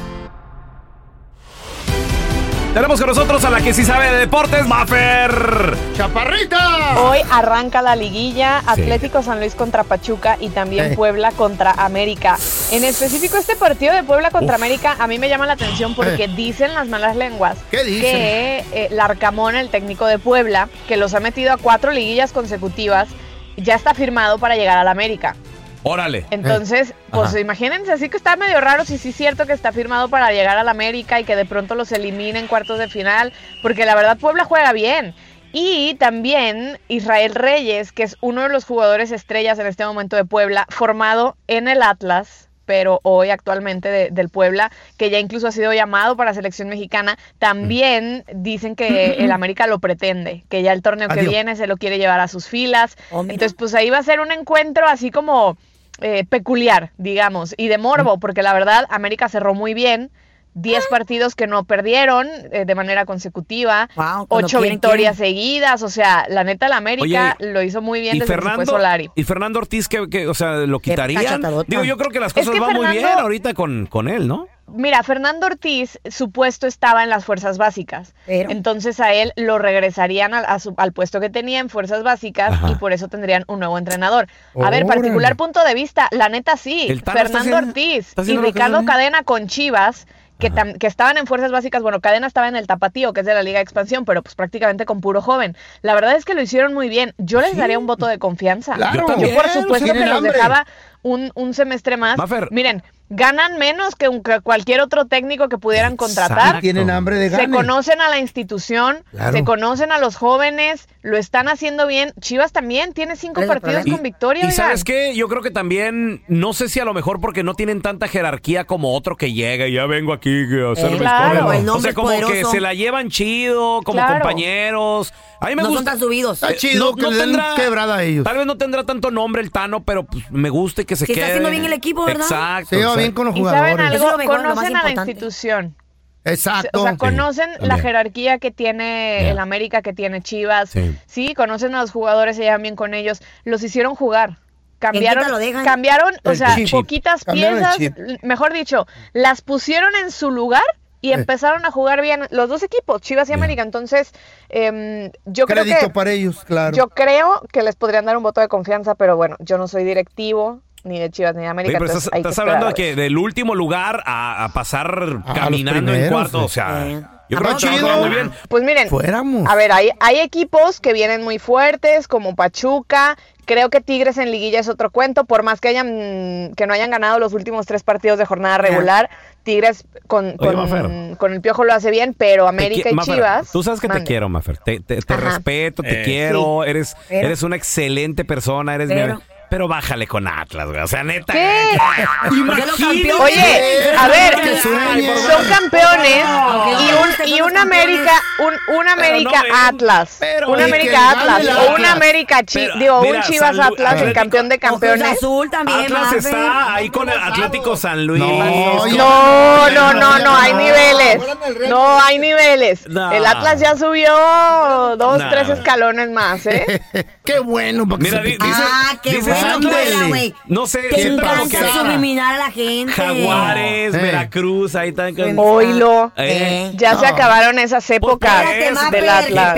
Tenemos con nosotros a la que sí sabe de deportes, Maffer. ¡Chaparrita! Hoy arranca la liguilla Atlético San Luis contra Pachuca y también Eh. Puebla contra América. En específico este partido de Puebla contra América a mí me llama la atención porque dicen las malas lenguas ¿Qué dicen? que eh, Larcamón, el técnico de Puebla, que los ha metido a cuatro liguillas consecutivas, ya está firmado para llegar al América. Órale. Entonces, pues Ajá. imagínense, así que está medio raro si sí es cierto que está firmado para llegar al América y que de pronto los elimine en cuartos de final, porque la verdad Puebla juega bien. Y también Israel Reyes, que es uno de los jugadores estrellas en este momento de Puebla, formado en el Atlas, pero hoy actualmente de- del Puebla, que ya incluso ha sido llamado para selección mexicana, también dicen que el <laughs> América lo pretende, que ya el torneo que viene se lo quiere llevar a sus filas. Entonces, pues ahí va a ser un encuentro así como eh, peculiar, digamos, y de morbo, porque la verdad América cerró muy bien. 10 partidos que no perdieron eh, de manera consecutiva, cuando ocho quieren, victorias seguidas, o sea, la neta la América Oye, lo hizo muy bien Y desde que se fue Fernando, Solari. y Fernando Ortiz, que, que, o sea, lo quitarían. cachatadota. Digo, yo creo que las Es cosas que van muy bien ahorita con, con él, ¿no? Mira, Fernando Ortiz, su puesto estaba en las fuerzas básicas. Entonces a él lo regresarían al, a su- al puesto que tenía en fuerzas básicas Ajá. y por eso tendrían un nuevo entrenador. A ver, Órale. particular punto de vista, la neta sí. Fernando haciendo- Ortiz está y Ricardo. Cadena con Chivas. Que, tam- que estaban en fuerzas básicas, bueno, Cadena estaba en el Tapatío, que es de la Liga de Expansión, pero pues prácticamente con puro joven. La verdad es que lo hicieron muy bien. Yo les daría un voto de confianza. Claro. Yo por supuesto que los hambre. dejaba un, un semestre más. Mafer. Miren, ganan menos que, un- que cualquier otro técnico que pudieran contratar. Tienen hambre de Se gane. conocen a la institución, Claro. se conocen a los jóvenes, lo están haciendo bien. Chivas también tiene cinco partidos con victoria. Y oigan. sabes qué, yo creo que también, no sé si a lo mejor porque no tienen tanta jerarquía como otro que llega y ya vengo aquí a hacer Eh, claro, el O sea, como que se la llevan chido, como Claro. compañeros. A mí me No son gusta. tan subidos. Está chido que le den quebrada a ellos. Tal vez no tendrá tanto nombre el Tano, pero pues, me gusta y que se Que está quede. haciendo bien el equipo, ¿verdad? Exacto. Se lleva bien con los Y saben jugadores. algo, Eso es lo mejor, lo más conocen a la importante. institución. Exacto. O sea, conocen la también. jerarquía que tiene el América, que tiene Chivas. Sí. Sí. conocen a los jugadores, se llevan bien con ellos. Los hicieron jugar. Cambiaron, quita lo dejan? cambiaron, o El sea, chip. poquitas Cambiaron el piezas, chip. l- mejor dicho, las pusieron en su lugar y Eh. empezaron a jugar bien los dos equipos, Chivas y América. Entonces, em, yo creo Crédito que para ellos, claro. yo creo que les podrían dar un voto de confianza, pero bueno, yo no soy directivo ni de Chivas ni de América. Oye, pero entonces estás, hay que estás esperar hablando de que del último lugar a, a pasar A caminando en cuarto. O sea, Eh. yo creo que Chido. están jugando muy bien. Pues miren, Fuéramos. a ver, hay, hay equipos que vienen muy fuertes, como Pachuca. Creo que Tigres en liguilla es otro cuento, por más que hayan que no hayan ganado los últimos tres partidos de jornada regular, Tigres con, Oye, con, el piojo lo hace bien, pero América y Mafer, Chivas. Tú sabes que te quiero, Mafer. Te, te- te Ajá. respeto, te Eh. quiero. Sí. Eres, Pero- eres una excelente persona. Eres Pero- mi- pero bájale con Atlas, güey. O sea, neta. ¿Qué? <laughs> Imagínate. Oye, a ver, son campeones y un, y un. América, un, un América. Atlas, Pero- un América Atlas o un. América Chi, Pero, digo, mira, un Chivas San Atlas, el campeón de campeones. Azul también, Atlas está ahí con el Atlético San Luis. No, No, no, no, no, hay niveles. No, hay niveles. El Atlas ya subió dos, tres escalones más, ¿eh? <laughs> Qué bueno, Mira, dice, Ah, qué bueno, No sé, Te encanta que subliminar a la gente. Jaguares, Eh. Veracruz, ahí están. Oilo. Eh. Ya se acabaron esas épocas Espérate, Mafer, del Atlas.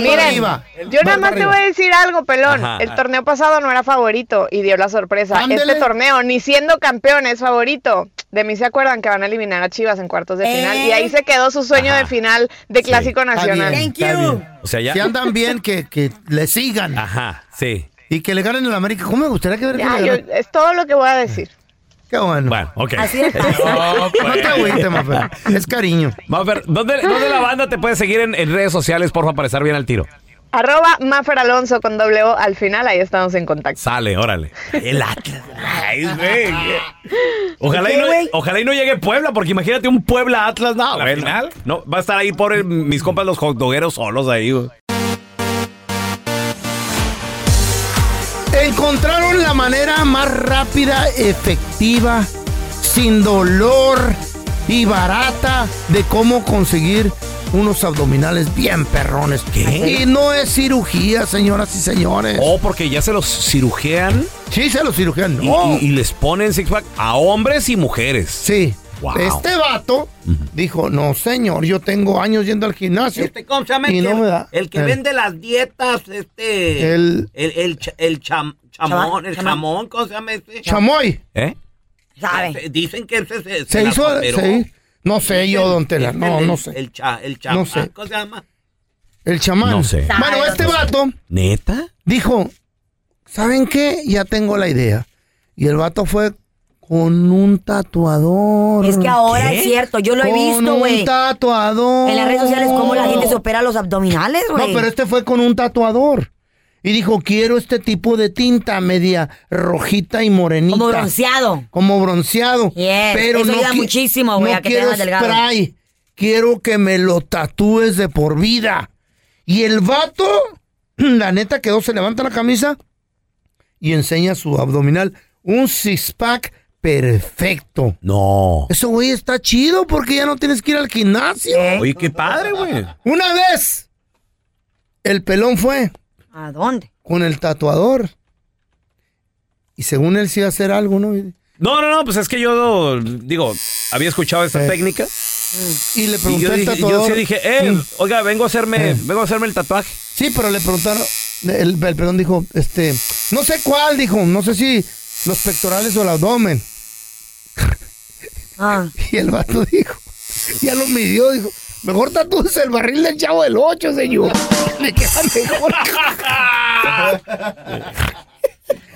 Miren, yo nada más te voy a decir algo, pelón. Ajá. El torneo pasado no era favorito y dio la sorpresa. Ándele. Este torneo, ni siendo campeón, es favorito. De mí se acuerdan que van a eliminar a Chivas en cuartos de Eh. final. Y ahí se quedó su sueño Ajá. de final de Clásico Nacional. bien, Thank está you. bien. O sea, ya. Si andan bien, que, que le sigan. Ajá, sí. Y que le ganen el América. ¿Cómo me gustaría que ver que Ya, le yo- ganen? es todo lo que voy a decir. Qué bueno. Bueno, ok. Así es. <laughs> No, No te agüites, Mafer. Es cariño. Mafer, ¿dónde, ¿dónde la banda te puede seguir en, en redes sociales, porfa, para estar bien al tiro? Arroba Mafer Alonso con doble O al final, ahí estamos en contacto. Sale, órale. El Atlas. Ay, güey. Ojalá, y ¿Qué, no, ojalá y no llegue Puebla, porque imagínate un Puebla Atlas. No, güey, no. No, va a estar ahí por el- mis compas los hot solos ahí, güey. Encontraron la manera más rápida, efectiva, sin dolor y barata de cómo conseguir unos abdominales bien perrones. ¿Qué? Y no es cirugía, señoras y señores. Oh, porque ya se los cirujean Sí, se los y, No. y- y les ponen six pack a hombres y mujeres. Sí. Wow. Este vato dijo, no señor, yo tengo años yendo al gimnasio. Este, ¿cómo se llama? Y el, no que- me da. el que vende las dietas, este... El- El... El, cha- el cham- chamón, el chamón, ¿cómo se llama este? Chamoy. ¿Eh? ¿Sabe? Dicen que ese se, Se hizo. No sé yo, don Tela, El- no, el- no sé. El, cha, el No chamán, sé. ¿cómo se llama? El chamán. No sé. Bueno, este vato ¿Neta? dijo, ¿saben qué? Ya tengo la idea. Y el vato fue con un tatuador. Es que ahora es cierto, yo lo he Con visto, un güey. tatuador. En las redes sociales, cómo la gente se opera los abdominales, No, güey. pero este fue con un tatuador. Y dijo, quiero este tipo de tinta media rojita y morenita. Como bronceado. Como bronceado. Yes, Pero eso no ayuda muchísimo, güey, no a que te quiero hagas delgado. spray. Quiero que me lo tatúes de por vida. Y el vato, <clears throat> la neta, quedó, se levanta la camisa y enseña su abdominal. Un six-pack perfecto. No. Eso, güey, está chido porque ya no tienes que ir al gimnasio. Oye, qué padre, güey. Una vez, el pelón fue ¿A dónde? con el tatuador. Y según él sí iba a hacer algo, ¿no? No, no, no, pues es que yo, digo, había escuchado esta Eh. técnica. Y le Y pregunté yo, al sí dije, eh, Mm. oiga, vengo a hacerme, Eh. vengo a hacerme el tatuaje. Sí, pero le preguntaron, el, el pelón dijo, este, no sé cuál, dijo, no sé si los pectorales o el abdomen. Ah. <laughs> Y el vato dijo, ya lo midió, dijo, mejor tatúese el barril del chavo del 8, señor. <laughs> Le queda mejor.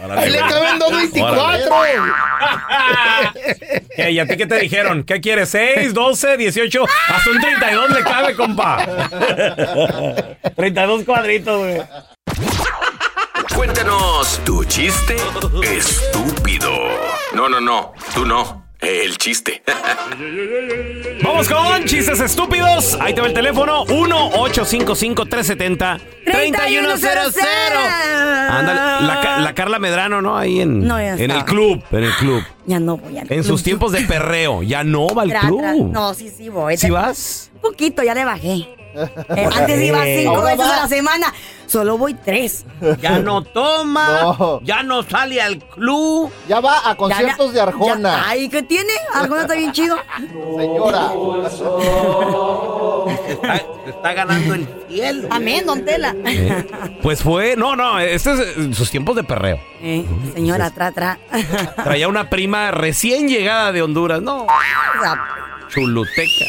Ahí le caben 224. ¿Qué, <laughs> ¿Y a ti qué te dijeron? ¿Qué quieres? ¿6, 12, 18? Hasta un 32 le cabe, compa. 32 cuadritos, güey. Cuéntanos tu chiste estúpido. No, no, no, tú no. El chiste. <laughs> Vamos con chistes estúpidos. Ahí te va el teléfono. 1-855-370-3100. Ándale, la, la Carla Medrano, ¿no? Ahí en, No, en el club, en el club. Ya no voy al En sus tiempos de perreo. Ya no va al Tra, tra. club. No, sí, sí voy. ¿Sí vas? Un poquito, ya le bajé. Eh, antes iba cinco veces va. a la semana. Solo voy tres. Ya no toma, <laughs> ya no sale al club. Ya va a conciertos de Arjona. Ya- Ay, ¿qué tiene? Arjona está bien chido. Señora. Está, está ganando el cielo. Amén, don Tela. Eh, Pues fue, no, no, este es eh, sus tiempos de perreo. Eh, señora, tra, tra. Traía una prima recién llegada de Honduras, no, <laughs> chuluteca.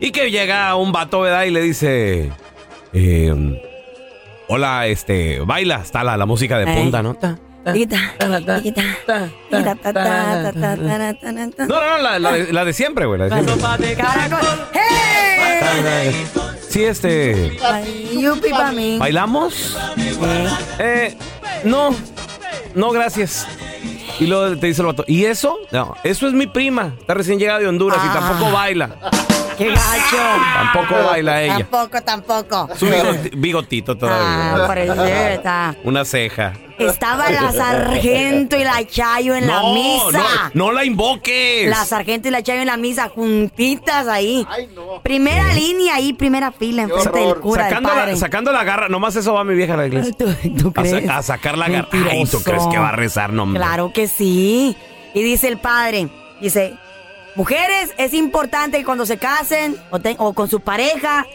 Y que llega un vato, ¿verdad? Y le dice, eh, hola, este, baila, está la, la música de punta, ¿no? Ta, no, no, no, la, la, de, la de siempre, güey. La de siempre. ¡Hey! Sí, este. ¿Bailamos? Eh, no. No, gracias. Y luego te dice el vato, ¿y eso? No, eso es mi prima. Está recién llegada de Honduras y tampoco baila. ¡Qué gacho! Tampoco baila ella. Tampoco, tampoco. Su bigoti- bigotito todavía. Ah, por eso está. Una ceja. Estaba la <laughs> sargento y la chayo en la no, misa. no, no la invoques. La sargento y la chayo en la misa, juntitas ahí. Primera línea ahí, primera fila, enfrente del cura, del sacando, padre. la, sacando la garra, nomás eso va mi vieja a la iglesia. ¿Tú, tú A, sa- crees? a sacar la garra. Ay, ¿tú Mentiroso. crees que va a rezar? No, hombre. Claro que sí. Y dice el padre, dice, mujeres, es importante que cuando se casen o, te- o con su pareja,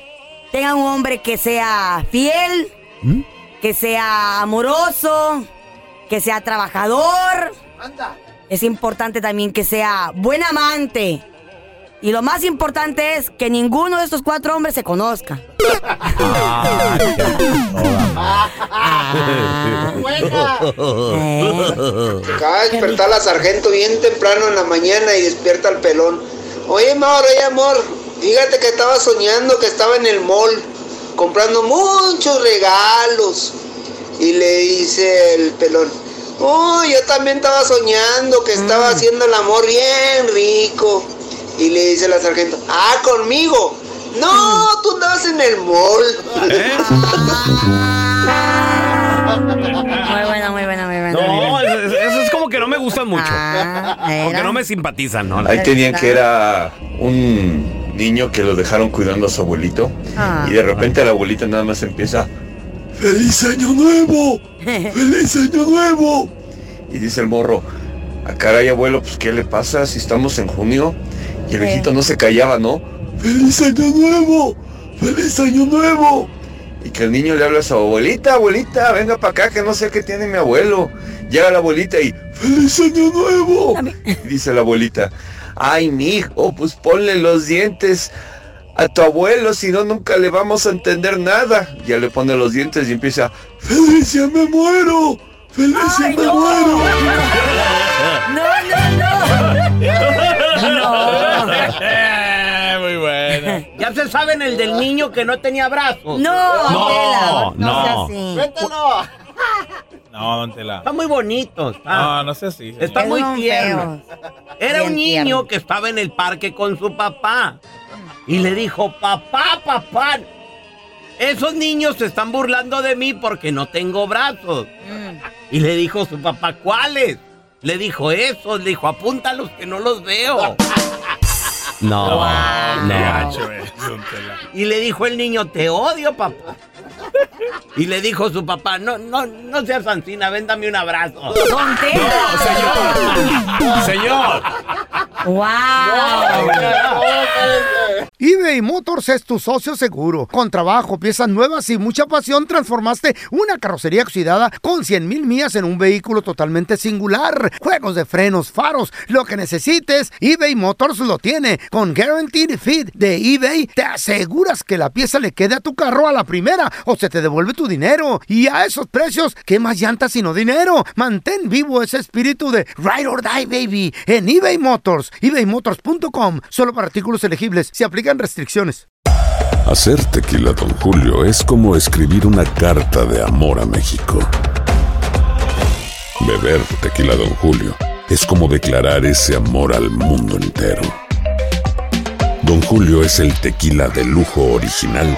tengan un hombre que sea fiel, ¿Mm? que sea amoroso, que sea trabajador. Es importante también que sea buen amante. Y lo más importante es que ninguno de estos cuatro hombres se conozca. Acaba de despertar la sargento bien temprano en la mañana y despierta al pelón. Oye, amor, oye, amor, fíjate que estaba soñando que estaba en el mall comprando muchos regalos. Y le dice el pelón, oh, yo también estaba soñando que estaba haciendo el amor bien rico. Y le dice la sargento, ah, conmigo. No, tú andabas en el mall. Muy buena, muy buena, muy buena. No, eso, es como que no me gustan mucho. Ah, Como que no me simpatizan, ¿no? Ahí tenían que era un niño que lo dejaron cuidando a su abuelito Ah. y de repente la abuelita nada más empieza ¡Feliz año nuevo! <laughs> ¡Feliz año nuevo! Y dice el morro, a caray abuelo, pues ¿qué le pasa si estamos en junio? Y el viejito no se callaba, ¿no? ¡Feliz año nuevo! ¡Feliz año nuevo! Y que el niño le habla a su abuelita, abuelita, venga para acá que no sé qué tiene mi abuelo. Llega la abuelita y ¡Feliz año nuevo! <laughs> Y dice la abuelita, ay mi hijo, pues ponle los dientes a tu abuelo, si no nunca le vamos a entender nada. Ya le pone los dientes y empieza, ¡Feliz ya me muero! ¡Feliz ya me muero! Muy buena. Ya se saben el del niño que no tenía brazos. No, No, no. Cuéntanos. No, don Tela. Está muy bonito. Está, No, no sé así. señor. está muy Son tierno. Era Bien un niño tierno. que estaba en el parque con su papá. Y le dijo, papá, papá, esos niños se están burlando de mí porque no tengo brazos. Y le dijo su papá, ¿cuáles? Le dijo, esos. Le dijo, apúntalos que no los veo. <laughs> No, no. Y le dijo el niño, te odio, papá. Y le dijo su papá, no, no, no seas Ancina, véndame un abrazo. Don Tela. Señor. Wow. eBay Motors es tu socio seguro. Con trabajo, piezas nuevas y mucha pasión, transformaste una carrocería oxidada con 100 mil millas en un vehículo totalmente singular. Juegos de frenos, faros, lo que necesites, eBay Motors lo tiene. Con Guaranteed Fit de eBay, te aseguras que la pieza le quede a tu carro a la primera o se te devuelve tu dinero. Y a esos precios, ¿qué más llantas sino dinero? Mantén vivo ese espíritu de Ride or Die, baby, en eBay Motors. ebaymotors.com. Solo para artículos elegibles. Se aplican restricciones. Hacer tequila, Don Julio, es como escribir una carta de amor a México. Beber tequila, Don Julio, es como declarar ese amor al mundo entero. Don Julio es el tequila de lujo original,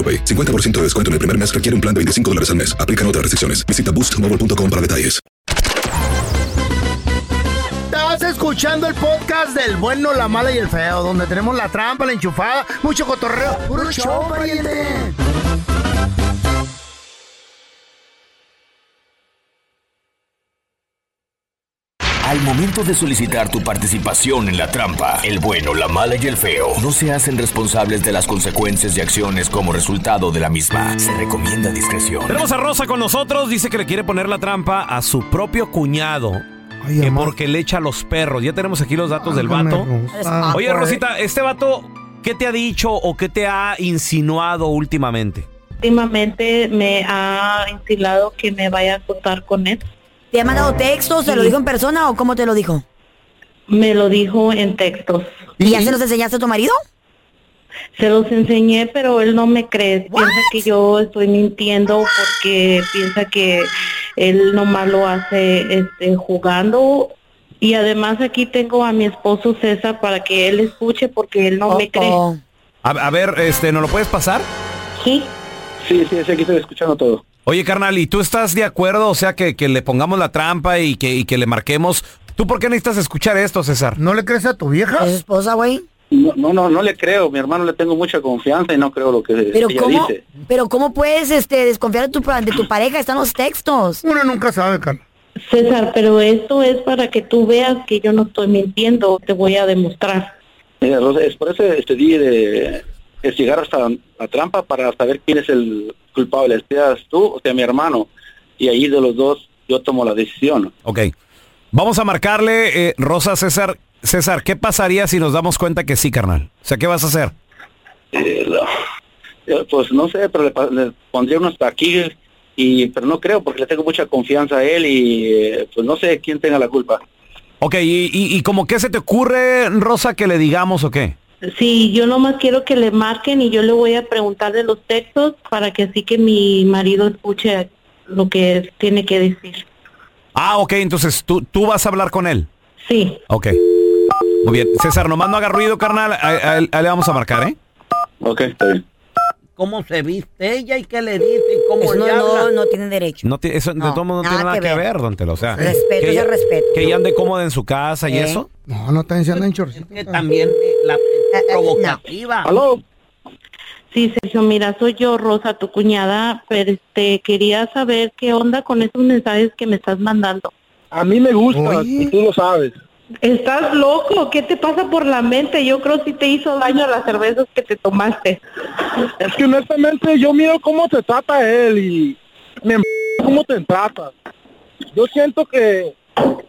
AroPay. 50% de descuento en el primer mes requiere un plan de 25 dólares al mes. Aplican otras restricciones. Visita boostmobile.com para detalles. Estás escuchando el podcast del bueno, la mala y el feo, donde tenemos la trampa, la enchufada, mucho cotorreo. ¡Puro show, pariente! Al momento de solicitar tu participación en la trampa, el bueno, la mala y el feo no se hacen responsables de las consecuencias y acciones como resultado de la misma. Se recomienda discreción. Tenemos a Rosa con nosotros. Dice que le quiere poner la trampa a su propio cuñado. que porque le echa a los perros. Ya tenemos aquí los datos del vato. Ah, Oye, Rosita, ¿este vato qué te ha dicho o qué te ha insinuado últimamente? Últimamente me ha instilado que me vaya a acostar con él. ¿Te ha mandado textos? ¿Te lo dijo en persona o cómo te lo dijo? Me lo dijo en textos. ¿Y ya se los enseñaste a tu marido? Se los enseñé, pero él no me cree. Piensa que yo estoy mintiendo porque piensa que él nomás lo hace este, jugando. Y además aquí tengo a mi esposo César para que él escuche porque él no me cree. A, a ver, este, ¿nos lo puedes pasar? Sí. Sí, sí, sí, aquí estoy escuchando todo. Oye, carnal, ¿y tú estás de acuerdo? O sea, que, que le pongamos la trampa y que, y que le marquemos. ¿Tú por qué necesitas escuchar esto, César? ¿No le crees a tu vieja? ¿Es esposa, güey? No, no, no, no le creo. Mi hermano le tengo mucha confianza y no creo lo que Pero ella cómo, dice. pero cómo puedes este desconfiar de tu de tu pareja, están los textos. Uno nunca sabe, Carla. César, pero esto es para que tú veas que yo no estoy mintiendo. Te voy a demostrar. Mira, Rosa, es por eso este día de llegar hasta la trampa para saber quién es el culpable, seas tú o sea mi hermano. Y ahí de los dos yo tomo la decisión. Ok. Vamos a marcarle, eh, Rosa César. César, ¿qué pasaría si nos damos cuenta que sí, carnal? O sea, ¿qué vas a hacer? Eh, eh, pues no sé, pero le, le pondría unos aquí y pero no creo porque le tengo mucha confianza a él y eh, pues no sé quién tenga la culpa. Ok, ¿y, y, y como qué se te ocurre, Rosa, que le digamos o qué? Sí, yo nomás quiero que le marquen y yo le voy a preguntar de los textos para que así que mi marido escuche lo que tiene que decir. Ah, ok, entonces tú, tú vas a hablar con él. Sí. Ok. Muy bien. César, nomás no haga ruido, carnal. A, a él- a él le vamos a marcar, ¿eh? Ok, está bien. ¿Cómo se viste ella y qué le dice y cómo Eso no, le habla? no, no tienen derecho. No, eso de No, todo modo no nada tiene nada que que ver. ver, don Telo. O sea, Respeto que es el ella, respeto. que ella ande cómoda en su casa y ¿Eh? eso. No, no está diciendo en chorcito. Que también eh, la Eh, provocativa. ¿Aló? Sí, Sergio, mira, soy yo, Rosa, tu cuñada, pero este, quería saber qué onda con esos mensajes que me estás mandando. A mí me gusta, y tú lo sabes. ¿Estás loco? ¿Qué te pasa por la mente? Yo creo que sí te hizo daño las cervezas que te tomaste. Es que honestamente yo miro cómo te trata él y me cómo te trata. Yo siento que,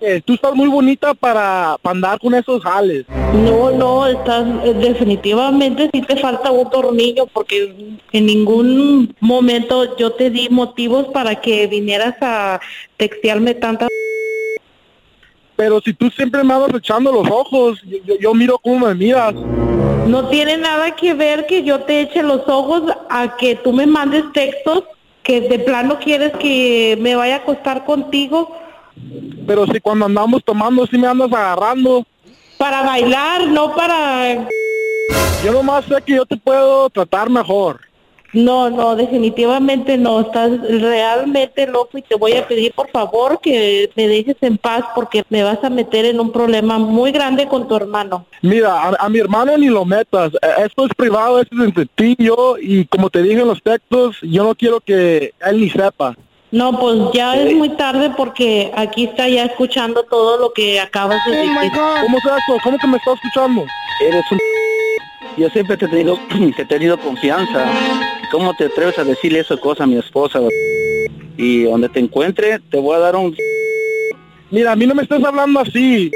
que tú estás muy bonita para, para andar con esos jales. No, no, estás eh, definitivamente sí te falta un tornillo porque en ningún momento yo te di motivos para que vinieras a textearme tanta Pero si tú siempre me andas echando los ojos, yo, yo- yo miro cómo me miras. No tiene nada que ver que yo te eche los ojos a que tú me mandes textos que de plano quieres que me vaya a acostar contigo Pero si cuando andamos tomando sí me andas agarrando. para bailar, no para... Yo nomás sé que yo te puedo tratar mejor. No, no, definitivamente no. Estás realmente loco y te voy a pedir por favor que me dejes en paz porque me vas a meter en un problema muy grande con tu hermano. Mira, a, a mi hermano ni lo metas. Eh, Esto es privado, esto es entre ti y yo. Y como te dije en los textos, yo no quiero que él ni sepa. No, pues ya es muy tarde porque aquí está ya escuchando todo lo que acabas de decir. ¿Cómo es eso? ¿Cómo que me estás escuchando? Eres un... <laughs> Yo siempre te he tenido, <clears throat> te he tenido confianza. ¿Cómo te atreves a decirle esa cosa a mi esposa? Y donde te encuentre, te voy a dar un... Mira, a mí no me estés hablando así.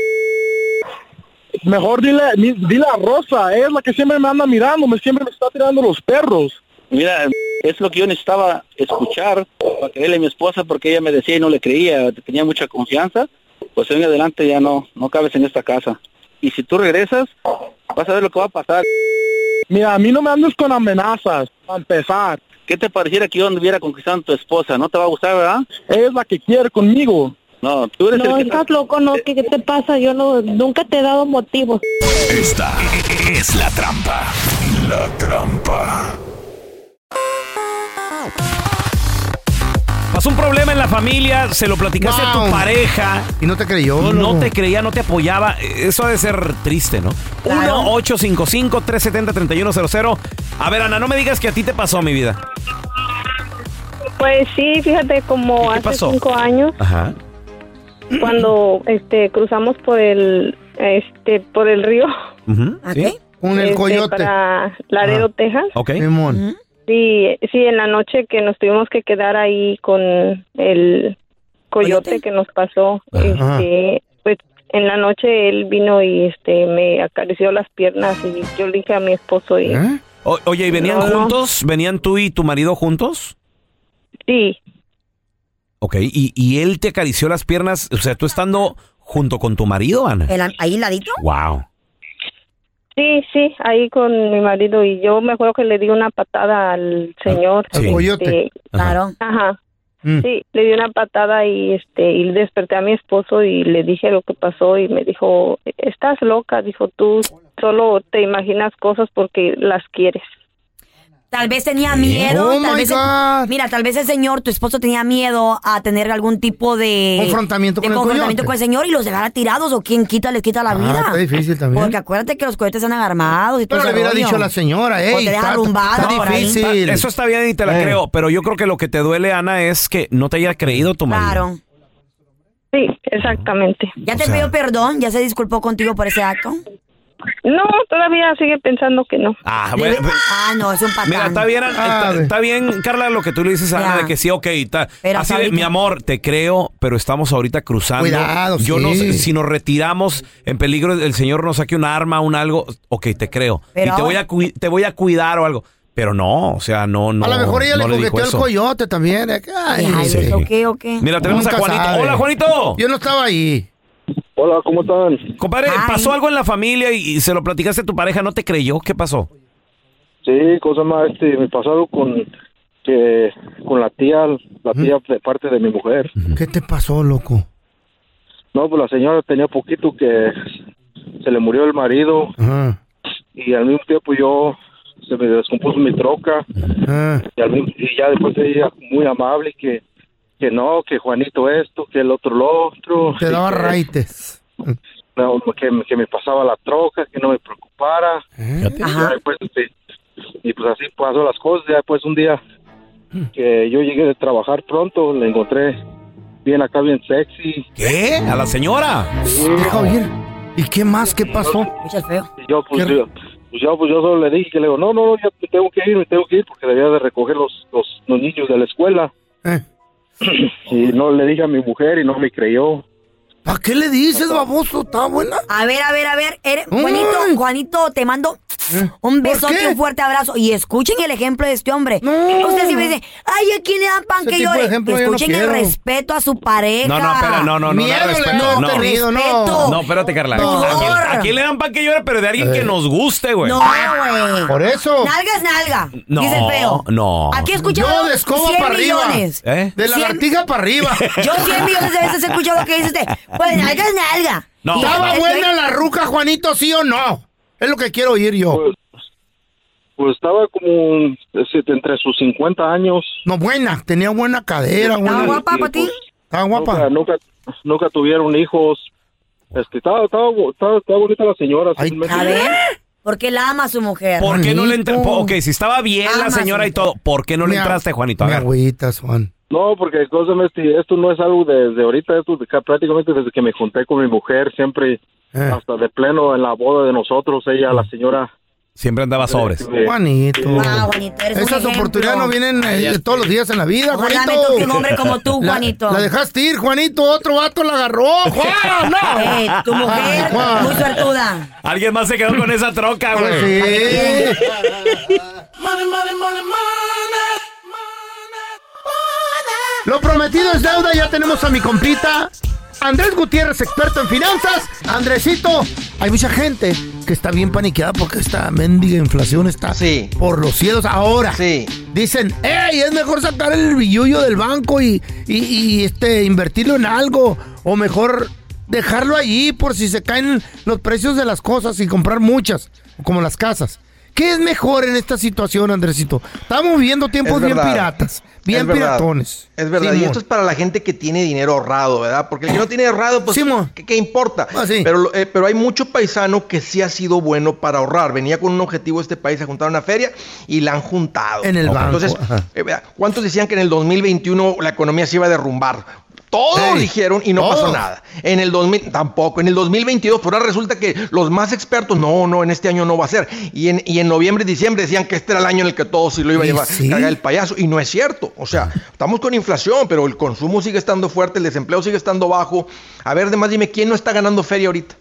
Mejor dile, dile a Rosa, es la que siempre me anda mirando, me siempre me está tirando los perros. Mira, es lo que yo necesitaba escuchar para creerle a mi esposa porque ella me decía y no le creía, te tenía mucha confianza. Pues en adelante ya no, no cabes en esta casa. Y si tú regresas, vas a ver lo que va a pasar. Mira, a mí no me andes con amenazas, para empezar. ¿Qué te pareciera que yo anduviera conquistando a tu esposa? ¿No te va a gustar, verdad? Ella es la que quiere conmigo. No, tú eres No, el que... estás loco, no, ¿qué, qué te pasa? Yo no, nunca te he dado motivos. Esta es la trampa. La trampa. Pasó un problema en la familia, se lo platicaste a tu Wow. pareja. Y no te creyó. Y no loco. te creía, no te apoyaba. Eso ha de ser triste, ¿no? 1-855-370-3100. A ver, Ana, no me digas que a ti te pasó, mi vida. Pues sí, fíjate, como hace pasó? cinco años, Ajá. cuando este cruzamos por el este por el río ¿Sí? Con el este, coyote. para Laredo, Texas. Ok. Simón. Sí, sí, en la noche que nos tuvimos que quedar ahí con el coyote que nos pasó, este, pues en la noche él vino y este me acarició las piernas y yo le dije a mi esposo y O- oye, ¿y venían No, no. juntos? ¿Venían tú y tu marido juntos? sí, Ok, ¿Y, y él te acarició las piernas, o sea, tú estando junto con tu marido, Ana. El- ahí ladito. Wow. Sí, sí, ahí con mi marido y yo me acuerdo que le di una patada al señor. Al coyote. este, Claro. Ajá. Mm. Sí, le di una patada y este y desperté a mi esposo y le dije lo que pasó y me dijo, "Estás loca", dijo, "Tú solo te imaginas cosas porque las quieres." Tal vez tenía miedo. Oh, tal my vez el- God. mira, tal vez el señor, tu esposo tenía miedo a tener algún tipo de Confrontamiento de con el confrontamiento coyote. con el señor y los dejara tirados o quien quita les quita la Ah, vida. está difícil también. Porque acuérdate que los coyotes andan armados y todo Pero le hubiera dicho a la señora, ey, te deja está- arrumbado está por ahí. difícil. Eso está bien y te la Eh. creo, pero yo creo que lo que te duele, Ana, es que no te haya creído tu marido. Claro. Sí, exactamente. ¿Ya te sea- pidió perdón? ¿Ya se disculpó contigo por ese acto? No, todavía sigue pensando que no. Ah, bueno, ah, no, es un patán. Mira, está bien, está, está bien, Carla, lo que tú le dices a Ana de que sí, ok, está. Pero Así de, mi amor, te creo, pero estamos ahorita cruzando. Cuidado, Yo sí. no sé, si nos retiramos en peligro, el señor nos saque un arma, un algo, ok, te creo. Pero y te voy, a te voy a cuidar o algo. Pero no, o sea, no, no. a lo mejor ella no le dijo coqueteó al eso. coyote también. eh, Ay, sí. ¿o qué, o qué? Mira, tenemos a Juanito. sabe. Hola, Juanito. Yo no estaba ahí. Hola, ¿cómo están? Compadre, Ay. pasó algo en la familia y, y se lo platicaste a tu pareja, ¿no te creyó? ¿Qué pasó? Sí, cosa más, este, me pasó algo con, que, con la tía, la tía de parte de mi mujer. ¿Qué te pasó, loco? No, pues la señora tenía poquito que se le murió el marido Ajá. y al mismo tiempo yo se me descompuso mi troca Ah. y, al mismo- y ya después ella muy amable que que no, que Juanito esto, que el otro lo otro. Te daba que- raites. <laughs> no, que, que me pasaba la troca, que no me preocupara. ¿Eh? Y este, y pues así pasó las cosas. Ya pues un día que yo llegué de trabajar pronto, la encontré bien acá, bien sexy. ¿Qué? ¿A la señora? Deja oír. ¿Y qué más? ¿Qué pasó? yo pues, yo, pues yo, pues yo solo le dije que le digo, no, no, no, ya me tengo que ir, me tengo que ir porque debía de recoger los, los, los niños de la escuela. Eh. <clears throat> Y no le dije a mi mujer y no me creyó. ¿Para qué le dices, baboso? ¿Está buena? A ver, a ver, a ver. eres- Juanito, Juanito, te mando un besote y un fuerte abrazo. Y escuchen el ejemplo de este hombre. Usted siempre dice, ay, ¿a quién le dan pan Ese que llore? ejemplo yo no escuchen el quiero. respeto a su pareja. No, no, espera, no, no, no. Miedo respeto, no. no. Respeto. No, espérate, Carla. No. ¿A quién, a quién le dan pan que llore, pero de alguien que nos guste, güey? No, güey. Por eso. Nalga es nalga. No, Dice el feo. no. Aquí he escuchado Yo de escoba 100 para arriba. ¿Eh? De la 100 lagartija para arriba. Yo 100 millones de veces he escuchado lo que dice usted. Pues nalga es nalga. No. ¿Estaba buena la ruca, Juanito, sí o no? Es lo que quiero oír yo. Pues estaba como entre sus 50 años. No, buena. Tenía buena cadera. ¿Estaba buena- guapa para ti? Estaba guapa. Nunca, nunca, nunca tuvieron hijos. Este, estaba, estaba, estaba, estaba bonita la señora. simplemente- A ver, porque la ama a su mujer. ¿Por qué no le entraste? Ok, si estaba bien la Ama señora y todo, ¿por qué no le Me- entraste, Juanito? A me ver. agüitas, Juan. No, porque esto no es algo desde ahorita, esto de- prácticamente desde que me junté con mi mujer, siempre Eh. hasta de pleno en la boda de nosotros, ella, la señora. Siempre andaba sobres. Juanito. Ah, Juanito, Esas oportunidades no vienen eh, todos los días en la vida, Ojalá Juanito. me toque un hombre como tú, Juanito. La, dejaste ir, Juanito. Otro vato la agarró. <laughs> ¡Juan, no! Eh, tu mujer, Ay, Juan. muy suertuda. Alguien más se quedó con esa troca, güey. Pues sí. <laughs> Lo prometido es deuda, ya tenemos a mi compita Andrés Gutiérrez, experto en finanzas. Andresito, hay mucha gente que está bien paniqueada porque esta mendiga inflación está por los cielos ahora. Dicen, ¡Ey! Es mejor sacar el billullo del banco y, y- y, este, invertirlo en algo. O mejor dejarlo allí por si se caen los precios de las cosas y comprar muchas, como las casas. ¿Qué es mejor en esta situación, Andresito? Estamos viviendo tiempos bien piratas, bien Es verdad. piratones. Es verdad, y esto es para la gente que tiene dinero ahorrado, ¿verdad? Porque el que no tiene ahorrado, pues, ¿qué, qué importa? Ah, pero, eh, pero hay mucho paisano que sí ha sido bueno para ahorrar. Venía con un objetivo este país a juntar una feria y la han juntado. En el banco, Entonces, eh, ¿cuántos decían que en el 2021 la economía se iba a derrumbar? Todos dijeron y no pasó nada. En el 2000 tampoco. En el 2022, por ahora resulta que los más expertos, no, no, en este año no va a ser. Y en, y en noviembre y diciembre decían que este era el año en el que todo se lo iba a ¿Y llevar sí? cargar el payaso. Y no es cierto. O sea, estamos con inflación, pero el consumo sigue estando fuerte, el desempleo sigue estando bajo. A ver, además dime, ¿quién no está ganando feria ahorita?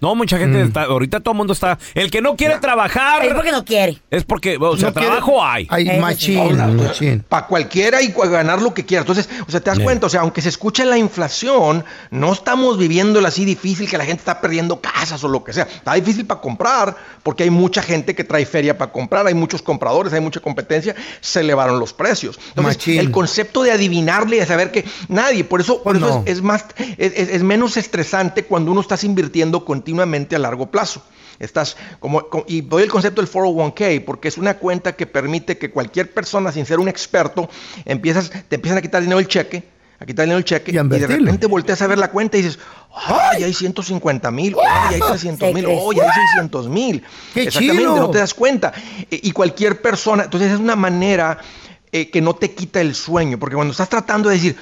No, mucha gente está, ahorita todo el mundo está. El que no quiere trabajar. Es porque no quiere. Es porque, o sea, No quiere- trabajo hay. Hay machín, machín. Para cualquiera y ganar lo que quiera. Entonces, o sea, te das cuenta, o sea, aunque se escuche la inflación, no estamos viviéndola así difícil que la gente está perdiendo casas o lo que sea. Está difícil para comprar porque hay mucha gente que trae feria para comprar, hay muchos compradores, hay mucha competencia, se elevaron los precios. Entonces, Machín. el concepto de adivinarle y de saber que nadie, por eso, por eso no. es, es más, es, es- es menos estresante cuando uno estás invirtiendo continuamente a largo plazo. Estás como, co- y doy el concepto del 401k porque es una cuenta que permite que cualquier persona sin ser un experto empiezas, te empiezan a quitar dinero del cheque, a quitar dinero del cheque y, de repente volteas a ver la cuenta y dices, ay, hay 150 mil, ay, hay 300 mil, ay, hay 600 mil. ¡Qué Exactamente, chido! no te das cuenta. E- Y cualquier persona, entonces es una manera eh, que no te quita el sueño, porque cuando estás tratando de decir,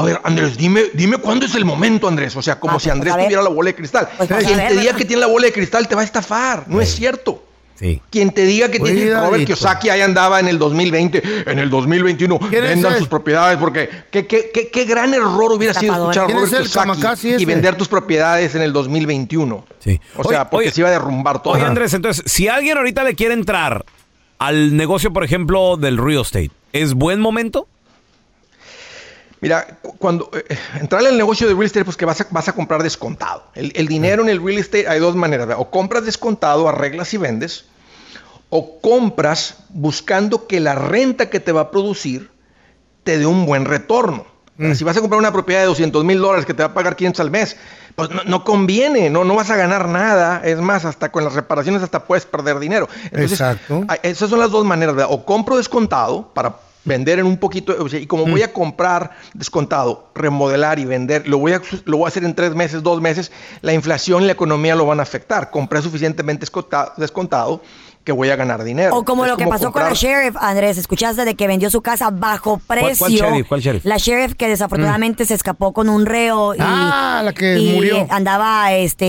a ver, Andrés, dime, dime cuándo es el momento, Andrés. O sea, como Ah, si pues, Andrés ver. tuviera la bola de cristal. Pues, pues, Quien ver, te diga que tiene la bola de cristal te va a estafar. No es cierto. Sí. Quien te diga que tiene. Robert Kiyosaki ahí andaba en el 2020, en el 2021, ¿Quién es vendan sus propiedades porque qué, qué, qué, qué gran error hubiera sido escuchar a ¿Quién es Robert Kiyosaki y vender tus propiedades en el 2021. Sí. O sea, Oye, porque oye, se iba a derrumbar todo. Oye, Andrés, entonces, si alguien ahorita le quiere entrar al negocio, por ejemplo, del real estate, ¿es buen momento? Mira, cu- cuando eh, entrar al negocio de real estate, pues que vas a, vas a comprar descontado. El, el dinero en el real estate hay dos maneras. ¿verdad? O compras descontado, arreglas y vendes, o compras buscando que la renta que te va a producir te dé un buen retorno. Si vas a comprar una propiedad de 200 mil dólares que te va a pagar 500 al mes, pues no, no conviene, no, no vas a ganar nada. Es más, hasta con las reparaciones hasta puedes perder dinero. Entonces, Exacto. esas son las dos maneras. ¿verdad? O compro descontado para vender en un poquito, o sea, y como voy a comprar descontado, remodelar y vender, lo voy, a, lo voy a hacer en tres meses, dos meses, la inflación y la economía lo van a afectar. Compré suficientemente descontado que voy a ganar dinero. O como Es lo que pasó con la sheriff, Andrés, escuchaste de que vendió su casa bajo precio. cuál sheriff? ¿Cuál sheriff? La sheriff que desafortunadamente se escapó con un reo y, Ah, la que y murió. andaba, este,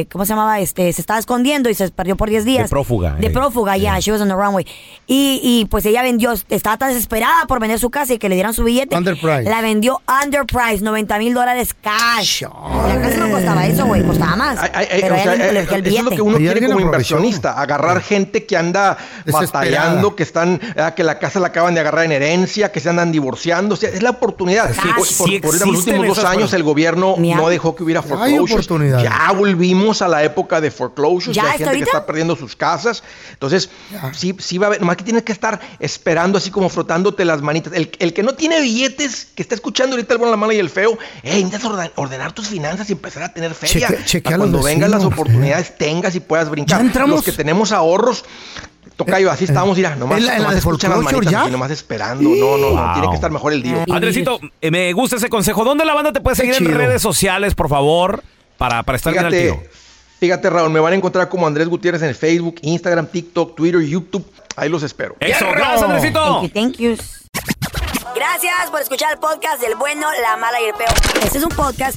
eh, ¿cómo se llamaba? Este, se estaba escondiendo y se perdió por 10 días. De prófuga, De eh. prófuga, ya, she was on the runway. Y, y pues ella vendió, estaba tan desesperada por vender su casa y que le dieran su billete. Underprice. La vendió underprice, 90 mil dólares cash. La casa no costaba eso, güey, costaba más. Ay, ay, pero o sea, ella le- le eh, dio el eso es lo billete. que uno quiere como inversionista, agarrar gente que anda batallando, que están, ah, que la casa la acaban de agarrar en herencia, que se andan divorciando, o sea, es la oportunidad. Sí, por, sí por- por ahorita los últimos dos años el gobierno no dejó que hubiera Hay foreclosures. Ya volvimos a la época de foreclosures, ¿Ya gente que está perdiendo sus casas. Entonces, sí, sí va a haber, nomás que tienes que estar esperando así como frotándote las manitas. El, el que no tiene billetes, que está escuchando ahorita el bueno, la mala y el feo, hey, necesitas orden- ordenar tus finanzas y empezar a tener feria. Cheque- a cuando vengan las oportunidades tengas y puedas brincar. Ya entramos. Los que tenemos ahorros, tocayo, así estábamos, mira, nomás, en la- en nomás escuchan las manitas ya. así, nomás esperando. No, no, no, Wow. tiene que estar mejor el día. Andresito, eh, me gusta ese consejo. ¿Dónde la banda te puede Qué seguir en redes sociales, por favor? Para, para estar bien al tiro. Fíjate, fíjate, Raúl, me van a encontrar como Andrés Gutiérrez en el Facebook, Instagram, TikTok, Twitter, YouTube. Ahí los espero. Eso, gracias, Andresito. Thank you, thank you. Gracias por escuchar el podcast del bueno, la mala y el peor. Este es un podcast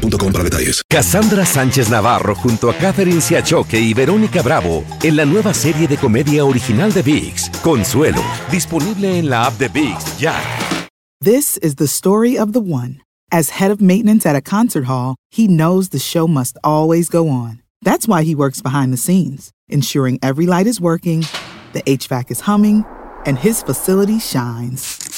para detalles. Cassandra Sánchez Navarro junto a Catherine Siachoque y Verónica Bravo en la nueva serie de comedia original de VIX, Consuelo, disponible en la app de VIX ya. This is the story of the one. As head of maintenance at a concert hall, he knows the show must always go on. That's why he works behind the scenes, ensuring every light is working, the HVAC is humming, and his facility shines.